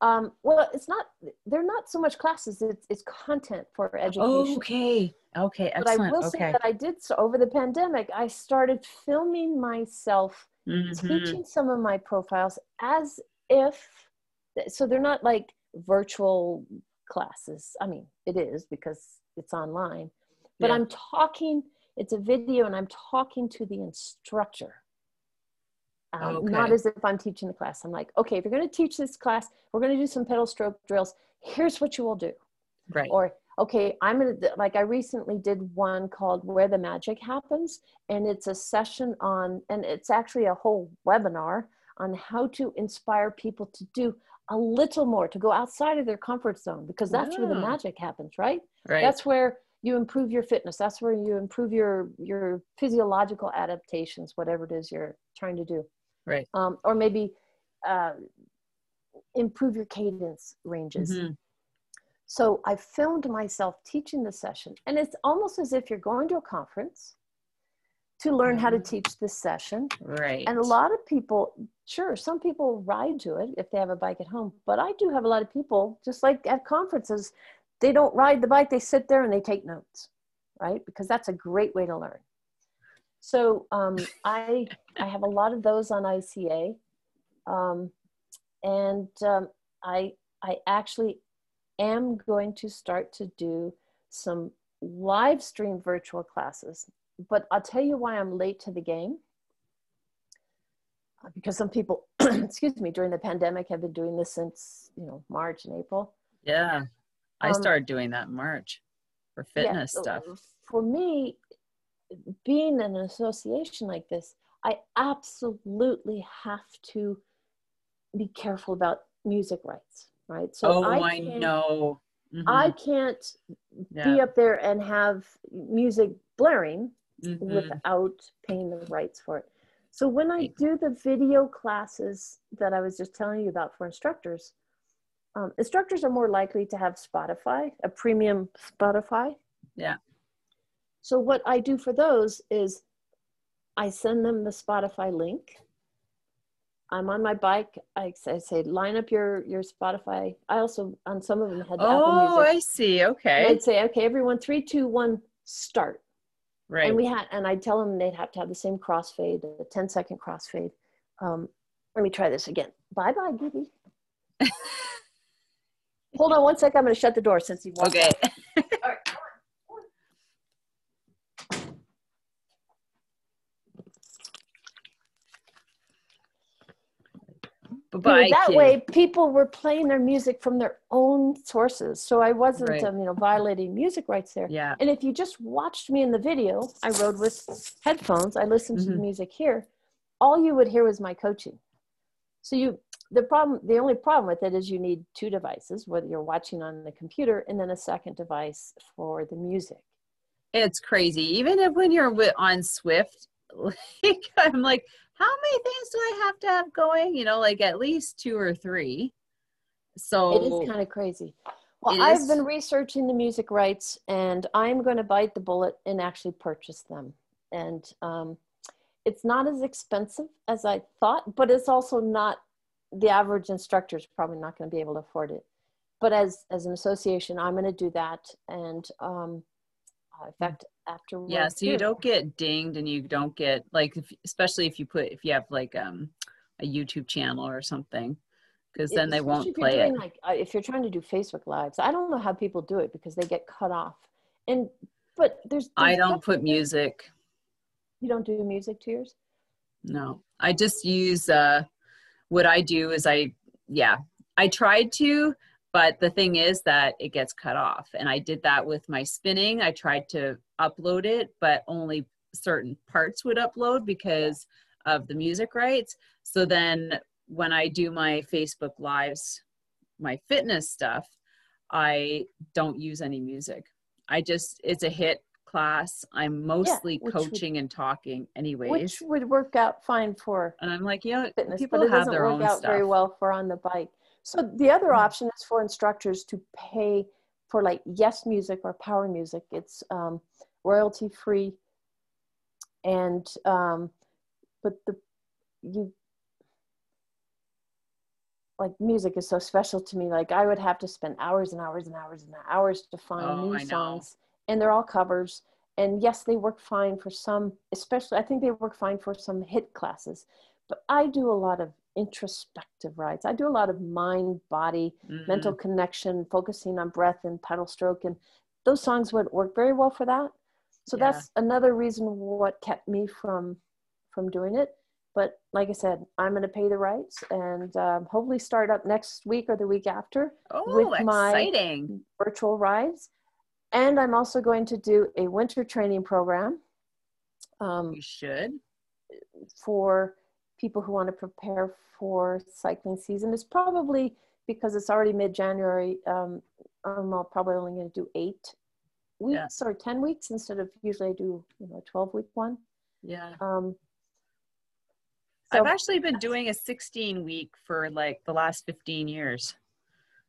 Um, well, it's not, they're not so much classes, it's, it's content for education. okay. Okay. excellent. But I will say that I did so over the pandemic, I started filming myself Mhm. teaching some of my profiles as if so they're not like virtual classes i mean it is because it's online but Yeah. i'm talking it's a video and i'm talking to the instructor um, not as if i'm teaching the class. I'm like okay if you're going to teach this class we're going to do some pedal stroke drills. Here's what you will do. Right. or okay i'm gonna like i recently did one called where the magic happens and it's a session on and it's actually a whole webinar on how to inspire people to do a little more to go outside of their comfort zone because that's where the Oh. magic happens right? Right. that's where you improve your fitness. That's where you improve your your physiological adaptations whatever it is you're trying to do Right. um, or maybe uh, improve your cadence ranges Mhm. so I filmed myself teaching the session, and it's almost as if you're going to a conference to learn how to Mhm. teach this session. Right. And a lot of people, sure, some people ride to it if they have a bike at home, but I do have a lot of people, just like at conferences, they don't ride the bike, they sit there and they take notes, right? Because that's a great way to learn. So um, I, I have a lot of those on ICA. Um, and um, I, I actually am going to start to do some live stream virtual classes. But I'll tell you why I'm late to the game. Uh, Because some people, excuse me, during the pandemic have been doing this since, you know, March and April. yeah. I Um, started doing that in March for fitness so stuff. For me, being in an association like this, I absolutely have to be careful about music rights, right? So oh, I, can't- know. Mhm. I can't be up there and have music blaring Mhm. without paying the rights for it. So when I do the video classes that I was just telling you about for instructors, um, instructors are more likely to have Spotify, a premium Spotify. Yeah. So what I do for those is I send them the Spotify link. I'm on my bike. I say, I say line up your your Spotify. I also on some of them had Apple Oh, Music. I see. And Okay. I'd say, okay, everyone, three, two, one, start. Right. And we had, and I'd tell them they'd have to have the same crossfade, the 10 second crossfade. Um, let me try this again. Bye bye, Gibby. Hold on one second. I'm going to shut the door since he walked okay. out. All right, come on. Bye-bye. that way, people were playing their music from their own sources. So I wasn't, Right. um, you know, violating music rights there. Yeah. And if you just watched me in the video, I rode with headphones. I listened to the music here. All you would hear was my coaching. So you, the problem, the only problem with it is you need two devices, whether you're watching on the computer and then a second device for the music. It's crazy. Even if when you're on Zwift, like I'm like, how many things do I have to have going? You know, like at least two or three. So It is kind of crazy. Well, I've is. been researching the music rights and I'm going to bite the bullet and actually purchase them. And um, it's not as expensive as I thought, but it's also not the average instructor is probably not going to be able to afford it. But as as an association, I'm going to do that. And um, uh, in fact, after yeah, so you don't get dinged and you don't get like, if, especially if you put if you have like um a YouTube channel or something, because then they won't play it. Like, uh, if you're trying to do Facebook lives, I don't know how people do it because they get cut off. And but there's, I don't put music. You don't do music to yours. No, I just use uh, what I do is I, yeah, I tried to, but the thing is that it gets cut off. And I did that with my spinning. I tried to upload it, but only certain parts would upload because of the music rights. So then when I do my Facebook Lives, my fitness stuff, I don't use any music. I just, it's a HIIT class. I'm mostly would- coaching and talking, anyways. which would work out fine for And I'm like, you know, fitness, people but it have doesn't their work own out stuff. very well for on the bike. So the other Mm. option is for instructors to pay for like Yes Music or Power Music, it's um, royalty free. And um, but the you like music is so special to me. Like I would have to spend hours and hours and hours and hours to find Oh, new I know. songs, and they're all covers. And yes, they work fine for some, especially I think they work fine for some HIIT classes. But I do a lot of introspective rides. I do a lot of mind, body, mental Mhm. connection, focusing on breath and pedal stroke, and those songs would work very well for that. So Yeah. that's another reason what kept me from from doing it. But like I said, I'm going to pay the rights and um, hopefully start up next week or the week after Oh, with my- virtual rides. And I'm also going to do a winter training program um, You should. for people who want to prepare for cycling season. is probably because it's already mid-January. Um, I'm probably only going to do eight Yeah. weeks or ten weeks instead of usually I do you know a twelve week one. Yeah. Um, I've actually been doing a 16 week for like the last 15 years.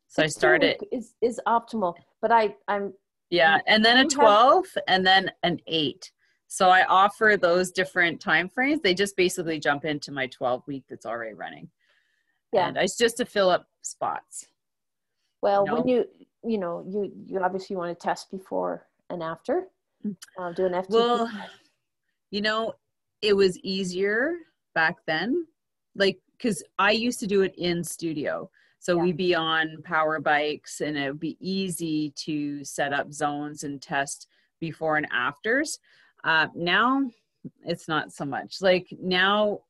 So I started, is is optimal, but I I'm yeah, and then a You have- 12 and then an 8. So I offer those different time frames. They just basically jump into my 12 week that's already running. Yeah. And it's just to fill up spots. well No. when you you know you you obviously want to test before and after. Mm. Uh, do an FTP. Well, you know, it was easier back then. Like, because I used to do it in studio. So Yeah. we'd be on power bikes and it would be easy to set up zones and test before and afters. Uh, now it's not so much. Like, now,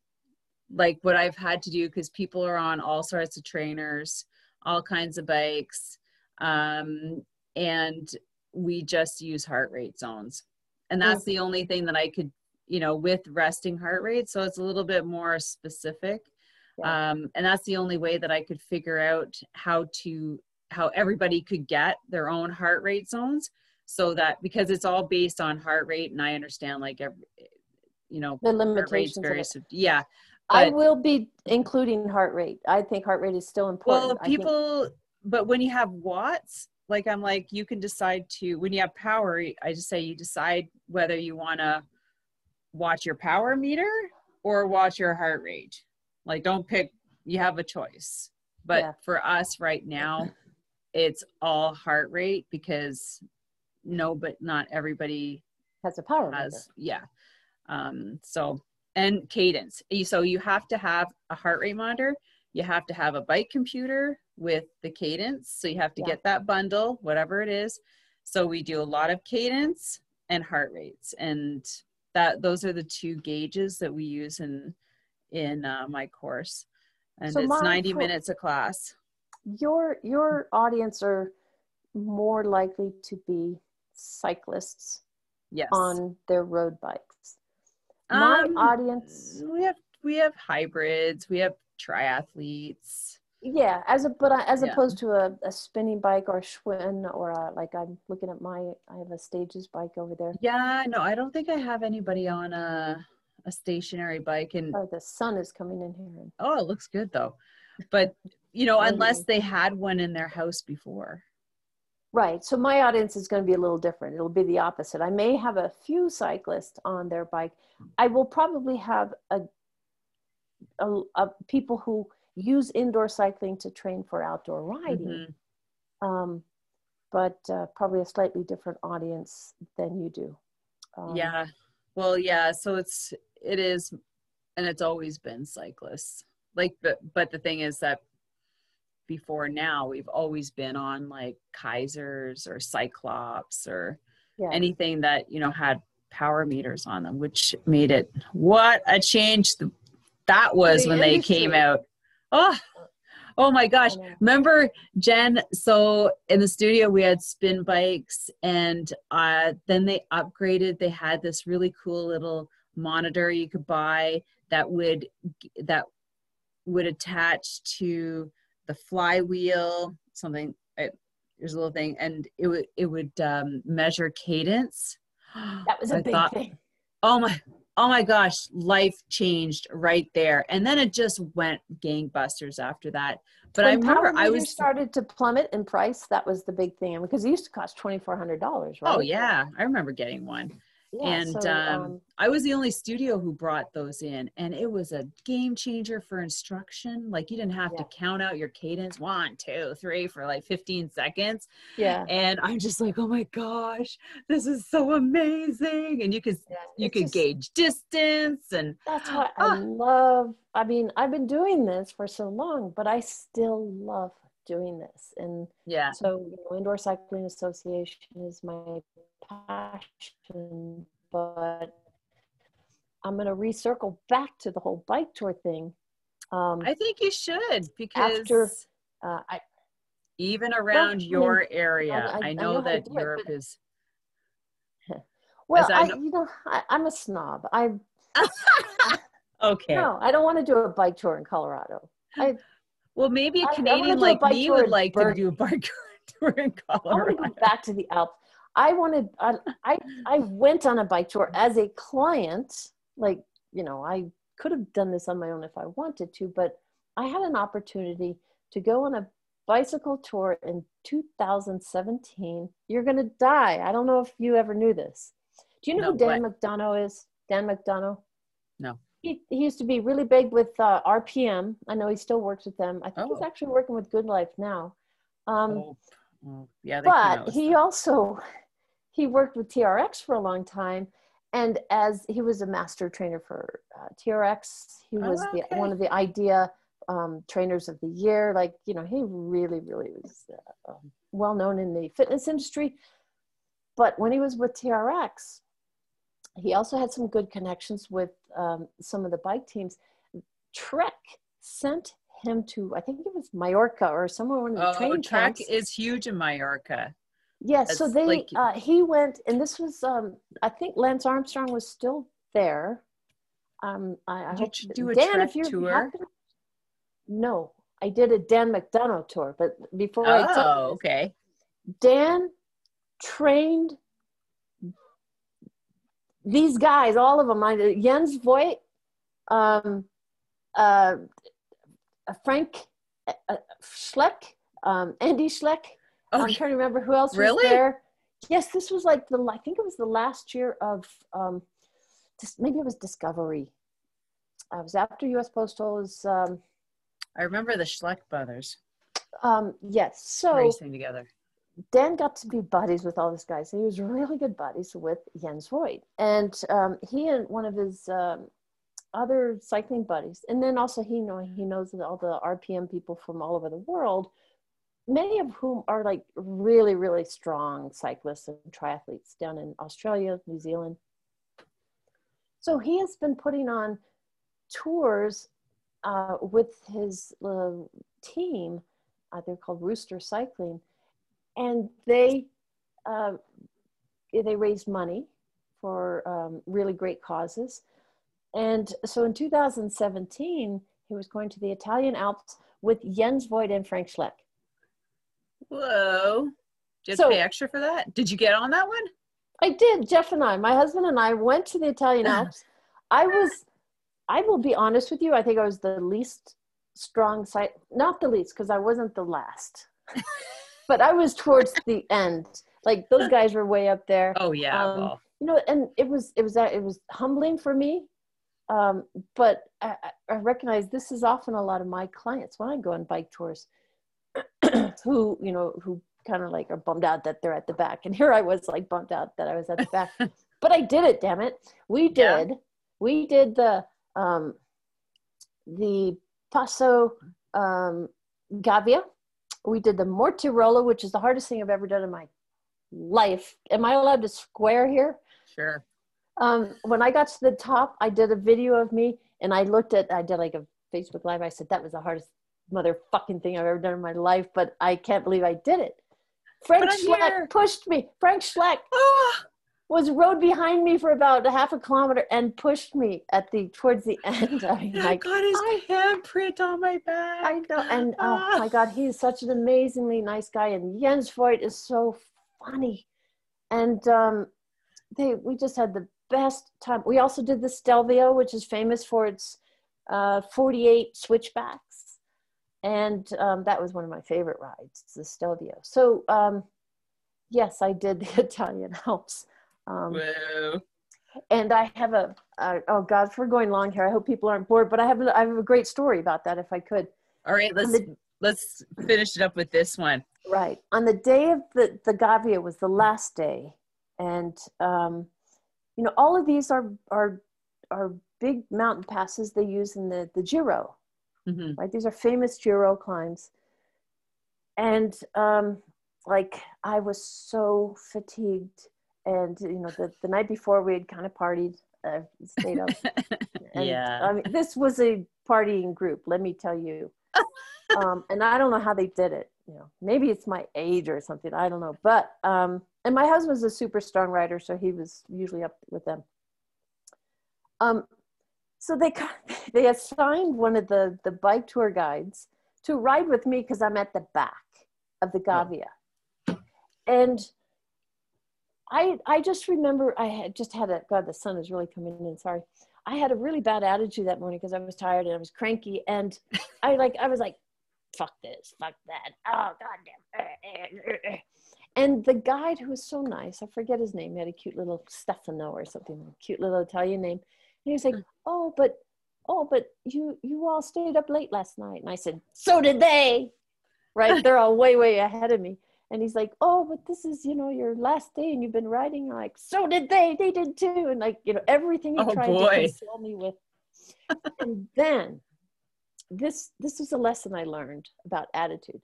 like what I've had to do, because people are on all sorts of trainers, all kinds of bikes. Um, and we just use heart rate zones and that's the only thing that i could you know with resting heart rate so it's a little bit more specific Yeah. um, and that's the only way that i could figure out how to how everybody could get their own heart rate zones so that because it's all based on heart rate and i understand like every you know the limitations very yeah I will be including heart rate. I think heart rate is still important. well people but when you have watts like i'm like you can decide to when you have power i just say you decide whether you want to watch your power meter or watch your heart rate like don't pick you have a choice but Yeah. for us right now it's all heart rate because no but not everybody has a power meter. has yeah. Um so and cadence. So you have to have a heart rate monitor. You have to have a bike computer with the cadence. So you have to Yeah. get that bundle whatever it is. So we do a lot of cadence and heart rates. And that those are the two gauges that we use in in uh, my course. And So it's my 90 for- minutes a class. Your your audience are more likely to be cyclists yes on their road bikes. My Um, audience, we have we have hybrids we have triathletes yeah, as a but I- as Yeah. opposed to a, a spinning bike or a Schwinn or a, like I'm looking at my I have a Stages bike over there. Yeah, no, I don't think I have anybody on a a stationary bike and Oh, the sun is coming in here. And, oh, it looks good though. But you know, unless they had one in their house before. Right. So my audience is going to be a little different. It'll be the opposite. I may have a few cyclists on their bike. I will probably have a, a, a people who use indoor cycling to train for outdoor riding. Mhm. um, but uh, probably a slightly different audience than you do. Um, yeah. Well, yeah, so it's it is and it's always been cyclists. Like but but the thing is that before now we've always been on like Keisers or CycleOps or anything that you know had power meters on them which made it what a change th- that was The when they came out. Oh oh my gosh. Remember jen so in the studio we had spin bikes and uh then they upgraded. They had this really cool little monitor you could buy that would that would attach to the flywheel something it, there's a little thing and it would it would um, measure cadence That was a I big thought- thing. oh my oh my gosh, life changed right there. And then it just went gangbusters after that. But when I remember I was started to plummet in price. That was the big thing because it used to cost twenty four hundred dollars, right? Oh yeah, I remember getting one. Yeah, and so, um, I was the only studio who brought those in, and it was a game changer for instruction. Like you didn't have Yeah. to count out your cadence one, two, three for like 15 seconds. yeah, And I'm just like, oh my gosh, this is so amazing. And you could yeah. you could just- gauge distance and That's why Ah. I love. I mean, I've been doing this for so long, but I still love doing this. And yeah. so, you know, Indoor Cycling Association is my passion, but I'm going to recircle back to the whole bike tour thing. Um, I think you should because After- uh, I, even around I mean, your area, I- I, know know that Europe is. well, I know- you know, I, I'm a snob. I Okay. no, I don't want to do a bike tour in Colorado. I, Well, maybe a Canadian like me would like to do a bike tour in Colorado. I want to go back to the Alps. I wanted. I, I I went on a bike tour as a client. Like you know, I could have done this on my own if I wanted to, but I had an opportunity to go on a bicycle tour in 2017. You're gonna die. I don't know if you ever knew this. Do you know No, who Dan McDonough is? Dan McDonough. No. He, he used to be really big with uh, RPM. I know he still works with them. I think he's Oh. actually working with Good Life now. Um, Oh, oh, yeah, they came out but he also he worked with TRX for a long time, and as he was a master trainer for uh, TRX, he was Oh, the one of the idea um, trainers of the year. Like you know, he really, really was uh, um, well known in the fitness industry. But when he was with TRX, he also had some good connections with um, some of the bike teams. Trek sent him to I think it was Mallorca or somewhere one of the Oh, training camps. is huge in Mallorca. Yes, so they like- uh, he went, and this was um, I think Lance Armstrong was still there. Um, I, I Did hope you do a Dan, if you tour? happen- no, I did a Dan McDonough tour, but before I tell Oh, okay. Dan trained these guys, all of them. I, Jens Voigt, um, uh, Frank uh, uh, Schleck, um, Andy Schleck. I'm trying to remember who else Really? was there. Yes, this was like the I think it was the last year of um, just maybe it was Discovery. I was after U.S. Postal um, I remember the Schleck brothers um, yes. So racing together. Dan got to be buddies with all these guys. and He was really good buddies with Jens Voigt, and um, he and one of his um, other cycling buddies, and then also he know he knows all the RPM people from all over the world, many of whom are like really really strong cyclists and triathletes down in Australia, New Zealand. So he has been putting on tours uh, with his uh, team. Uh, they're called Rooster Cycling and they uh, they raised money for um, really great causes. And so in 2017, he was going to the Italian Alps with Jens Voigt and Frank Schleck. Whoa. Did you So- pay extra for that? Did you get on that one? I did. Jeff and I, my husband and I, went to the Italian Alps. I was, I will be honest with you. I think I was the least strong side, not the least, because I wasn't the last, but I was towards the end. Like those guys were way up there. Oh yeah. Um, well, you know and it was it was that it was humbling for me um, but I- I recognize this is often a lot of my clients when I go on bike tours who you know who kind of like are bummed out that they're at the back and here I was like bummed out that I was at the back but I did it damn it we Yeah. did we did the um, the Passo um, Gavia we did the Mortirolo which is the hardest thing I've ever done in my life am I allowed to square here sure. um, when I got to the top, I did a video of me and I looked at, I did like a Facebook Live. I said, that was the hardest motherfucking thing I've ever done in my life, but I can't believe I did it. Frank Schleck here. pushed me. Frank Schleck Oh, was rode behind me for about a half a kilometer and pushed me at the, towards the end. I mean, like, got his I- handprint on my back. I know. And oh Ah. my God, he's such an amazingly nice guy. And Jens Voigt is so funny. And um, they, we just had the best time. We also did the Stelvio, which is famous for its uh, 48 switchbacks. And um, that was one of my favorite rides, the Stelvio. So, um, yes, I did the Italian Alps. Um, Whoa. and I have a, oh God, if we're going long here, I hope people aren't bored, but I have, a, I have a great story about that if I could. All right, let's the- let's finish it up with this one. Right. On the day of the, the Gavia was the last day. And, um, you know, all of these are, are, are big mountain passes they use in the, the Giro, hmm right? These are famous Giro climbs. And um, like, I was so fatigued. And, you know, the, the night before we had kind of partied, uh, stayed up. And, yeah. I mean, this was a partying group, let me tell you. um, and I don't know how they did it. You know, maybe it's my age or something. I don't know. But um, and my husband's a super strong rider, so he was usually up with them. Um, so they they assigned one of the the bike tour guides to ride with me because I'm at the back of the Gavia, and I I just remember I had just had a God the sun is really coming in. Sorry, I had a really bad attitude that morning because I was tired and I was cranky, and I like I was like, fuck this, fuck that, oh goddamn. And the guide who was so nice, I forget his name, he had a cute little Stefano or something, cute little Italian name. And he was like, oh, but oh, but you you all stayed up late last night. And I said, so did they. Right? They're all way, way ahead of me. And he's like, oh, but this is, you know, your last day and you've been riding. I'm like, so did they. They did too. And like, you know, everything he Oh, tried boy. to console me with. and then this this is a lesson I learned about attitude.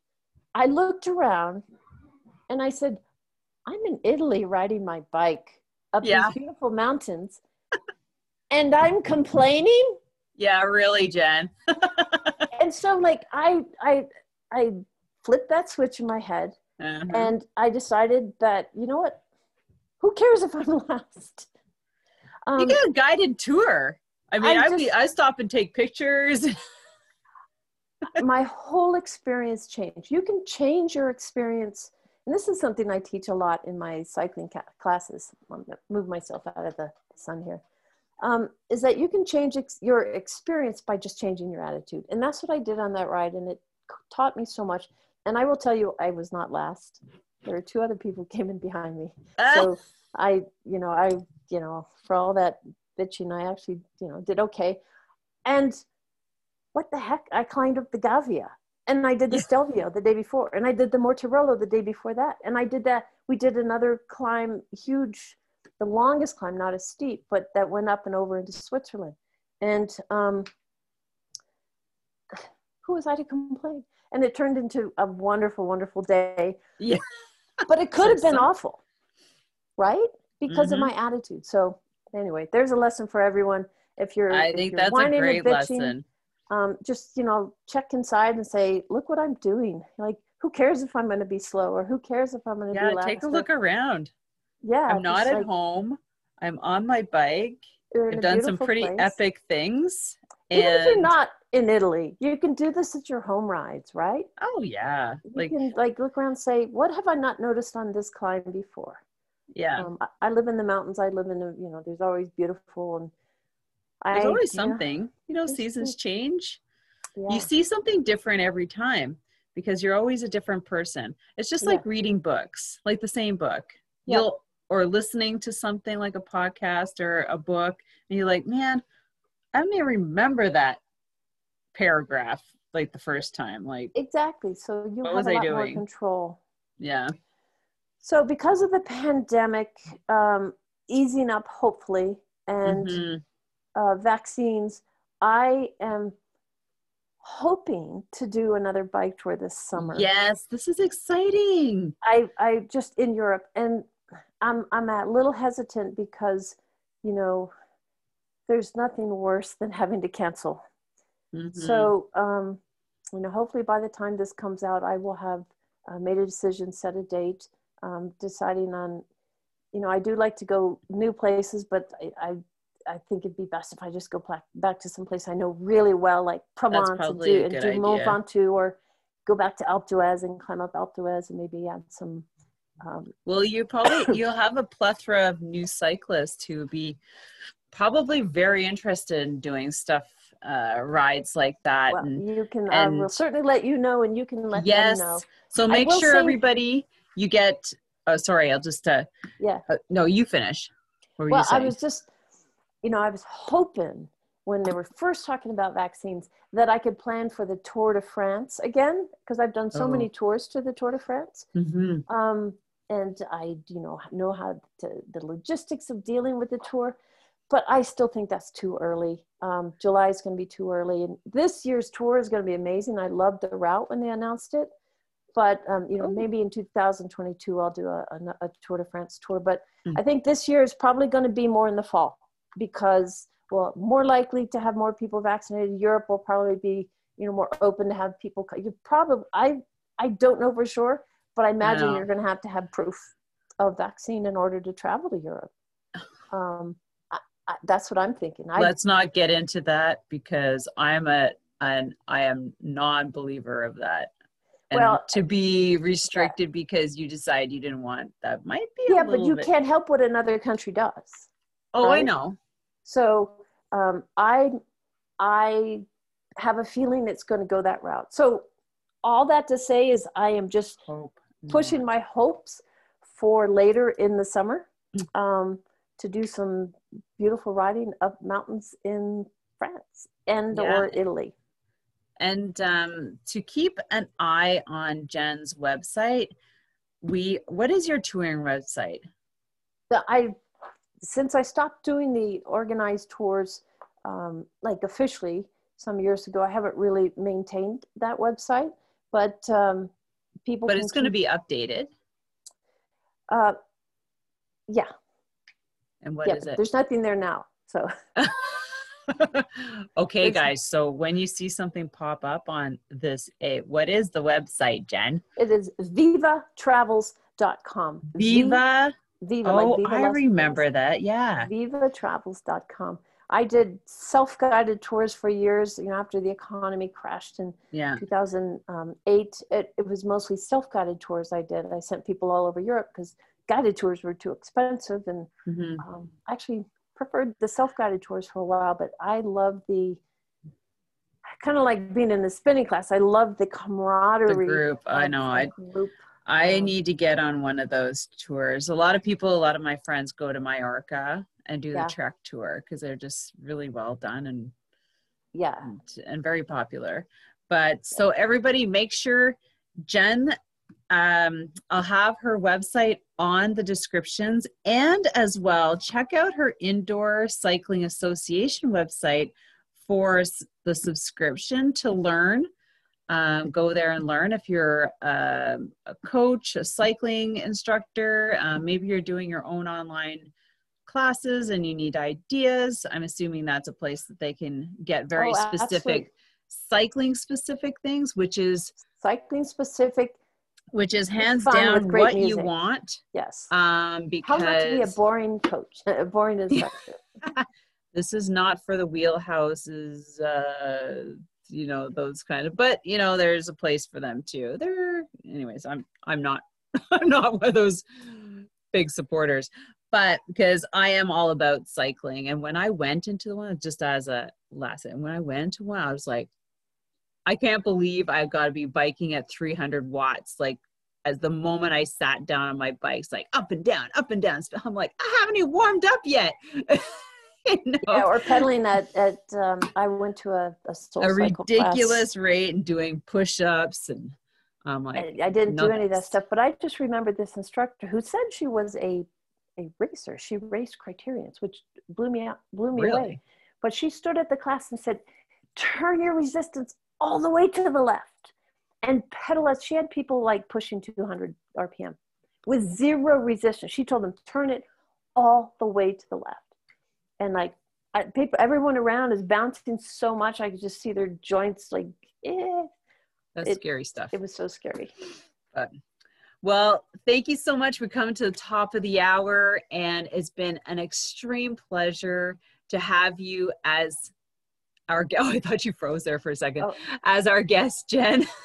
I looked around and I said, I'm in Italy riding my bike up Yeah. these beautiful mountains. And I'm complaining. Yeah, really, Jen. And so like I I I flipped that switch in my head Uh-huh. and I decided that, you know what? Who cares if I'm last? you Um, get a guided tour. I mean, I just- I stop and take pictures. my whole experience changed. You can change your experience. And this is something I teach a lot in my cycling ca- classes. I'm gonna move myself out of the sun here. Um, is that you can change ex- your experience by just changing your attitude. And that's what I did on that ride. And it taught me so much. And I will tell you, I was not last. There were two other people came in behind me. So I, you know, I, you know, for all that bitching, I actually, you know, did okay. And what the heck? I climbed up the Gavia and I did the Stelvio the day before and I did the Mortirolo the day before that. And I did that. We did another climb, huge, the longest climb, not as steep, but that went up and over into Switzerland. And um, who was I to complain? And it turned into a wonderful, wonderful day. Yeah. But it could have been awful, right? Because Mhm. of my attitude. So anyway, there's a lesson for everyone. If you're, I if think you're that's whining and great bitching, lesson. um, just you know check inside and say look what i'm doing like who cares if i'm going to be slow or who cares if i'm going to Yeah, be last take a look around. Yeah I'm not at like, home. I'm on my bike. I've done some pretty place. epic things. even if you're not in italy you can do this at your home rides right oh yeah, you like can like look around and say what have i not noticed on this climb before yeah, um, I, I live in the mountains i live in a you know there's always beautiful and there's I, always yeah, something. You know, seasons change. yeah. You see something different every time because you're always a different person. It's just like reading books, like the same book. Yeah. You'll or listening to something like a podcast or a book, and you're like, man, I don't even remember that paragraph like the first time. Like, exactly so you have was a I lot more control yeah, So, because of the pandemic um, easing up, hopefully, and Mhm. uh, vaccines, I am hoping to do another bike tour this summer. yes, this is exciting. I, I just in Europe, and I'm I'm a little hesitant because, you know, there's nothing worse than having to cancel. Mhm. So, um, you know, hopefully by the time this comes out, I will have uh, made a decision, set a date, um, deciding on, you know, I do like to go new places, but I, I, I think it'd be best if I just go back, back to some place I know really well, like Provence and do, and do Mont. Ventoux or go back to Alpe d'Huez and climb up Alpe d'Huez and maybe add some Um, well, you probably you'll have a plethora of new cyclists who be probably very interested in doing stuff uh, rides like that. well, and you can. I will certainly let you know, and you can let yes, them know. so make sure say- everybody you get. Oh, sorry, I'll just. Uh, Yeah. uh, no, you finish. Well, you I was just, you know, I was hoping when they were first talking about vaccines that I could plan for the Tour de France again because I've done so Oh. many tours to the Tour de France. Mhm. um, and I, you know, know how to the logistics of dealing with the tour, but I still think that's too early. Um, July is going to be too early, and this year's tour is going to be amazing. I loved the route when they announced it, but um, you know, maybe in 2022 I'll do a, a, a Tour de France tour. But Mm. I think this year is probably going to be more in the fall because, well, more likely to have more people vaccinated. Europe will probably be, you know, more open to have people. You probably, I, I don't know for sure, but I imagine you're going to have to have proof of vaccine in order to travel to Europe. Um, I, I, that's what I'm thinking. I, Let's not get into that because I'm a an I am non-believer of that. And Well, to be restricted because you decide you didn't want that might be a yeah, but you bit- can't help what another country does. Oh, I know. So um, I I have a feeling it's going to go that route. So all that to say is I am just Hope. Pushing my hopes for later in the summer um, to do some beautiful riding up mountains in France and Yeah. or Italy. And um, to keep an eye on Jen's website, we what is your touring website? The, I since I stopped doing the organized tours um, like officially some years ago, I haven't really maintained that website. But um, people, But it's going to be updated. uh, yeah, And what yeah. is it? There's nothing there now, so okay, It's- guys. So when you see something pop up on this, eh, what is the website, Jen? it is vivatravels.com. Viva. Viva, Oh, like Viva I remember Vegas. that. Yeah. vivatravels.com. I did self-guided tours for years. You know, after the economy crashed in Yeah. 2008, it, it was mostly self-guided tours I did. I sent people all over Europe because guided tours were too expensive, and hmm um, actually preferred the self-guided tours for a while. But I love the kind of like being in the spinning class. I love the camaraderie. The group. I know. I group. I need to get on one of those tours. A lot of people, a lot of my friends go to Mallorca and do Yeah. the Trek tour because they're just really well done and, Yeah. and and very popular. But so everybody, make sure Jen. Um, I'll have her website on the descriptions, and as well check out her Indoor Cycling Association website for the subscription to learn um, go there and learn if you're um a coach a cycling instructor um, maybe you're doing your own online classes and you need ideas i'm assuming that's a place that they can get very Oh, specific cycling specific things which is Cycling specific. which is hands down what you want Yes. um because how not to be a boring coach, a boring instructor. this is not for the wheelhouses uh you know those kind of but you know there's a place for them too there anyways i'm i'm not i'm not one of those big supporters but because i am all about cycling and when i went into the one just as a lesson when i went to one i was like i can't believe i've got to be biking at 300 watts like as the moment i sat down on my bikes like up and down up and down i'm like i haven't even warmed up yet. You know? yeah, or pedaling at, at um, I went to a, a soul a ridiculous rate and doing push-ups and i'm like I, I didn't do any of that stuff, but I just remembered this instructor who said she was a a racer. She raced criteriums, which blew me out, blew me Really? away. But she stood at the class and said, "Turn your resistance all the way to the left and pedal as." She had people like pushing 200 RPM with zero resistance. She told them, "Turn it all the way to the left." and like I, people, everyone around is bouncing so much. I could just see their joints like, eh. that's it- scary stuff It was so scary. Well thank you so much for coming to the top of the hour and it's been an extreme pleasure to have you as our oh i thought you froze there for a second Oh. as our guest jen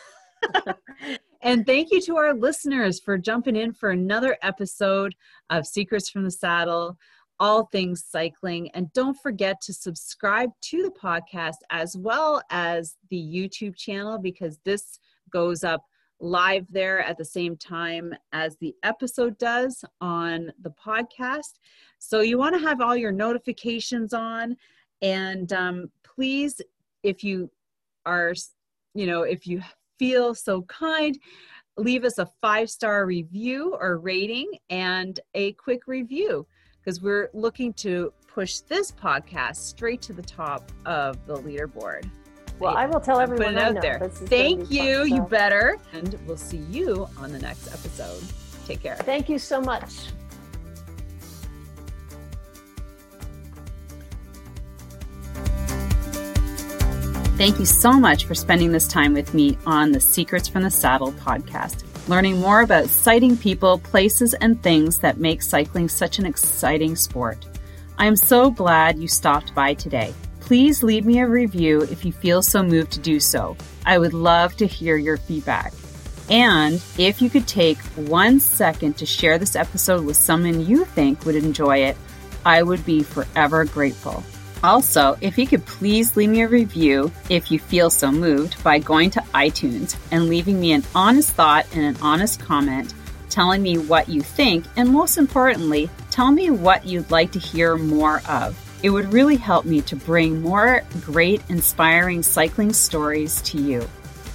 And thank you to our listeners for jumping in for another episode of Secrets from the Saddle, all things cycling. And don't forget to subscribe to the podcast as well as the YouTube channel because this goes up live there at the same time as the episode does on the podcast. So you want to have all your notifications on. And um, please, if you are, you know, if you feel so kind, leave us a five star review or rating and a quick review because we're looking to push this podcast straight to the top of the leaderboard. Well, I will tell everyone Put it out there. Thank you. Fun, so. You better. And we'll see you on the next episode. Take care. Thank you so much. Thank you so much for spending this time with me on the Secrets from the Saddle podcast, learning more about sighting people, places, and things that make cycling such an exciting sport. I am so glad you stopped by today. Please leave me a review if you feel so moved to do so. I would love to hear your feedback. And if you could take one second to share this episode with someone you think would enjoy it, I would be forever grateful. Also, if you could please leave me a review if you feel so moved by going to iTunes and leaving me an honest thought and an honest comment telling me what you think, and most importantly, tell me what you'd like to hear more of. It would really help me to bring more great, inspiring cycling stories to you.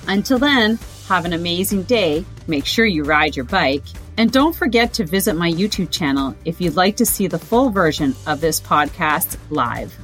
Until then, have an amazing day. Make sure you ride your bike. And don't forget to visit my YouTube channel if you'd like to see the full version of this podcast live.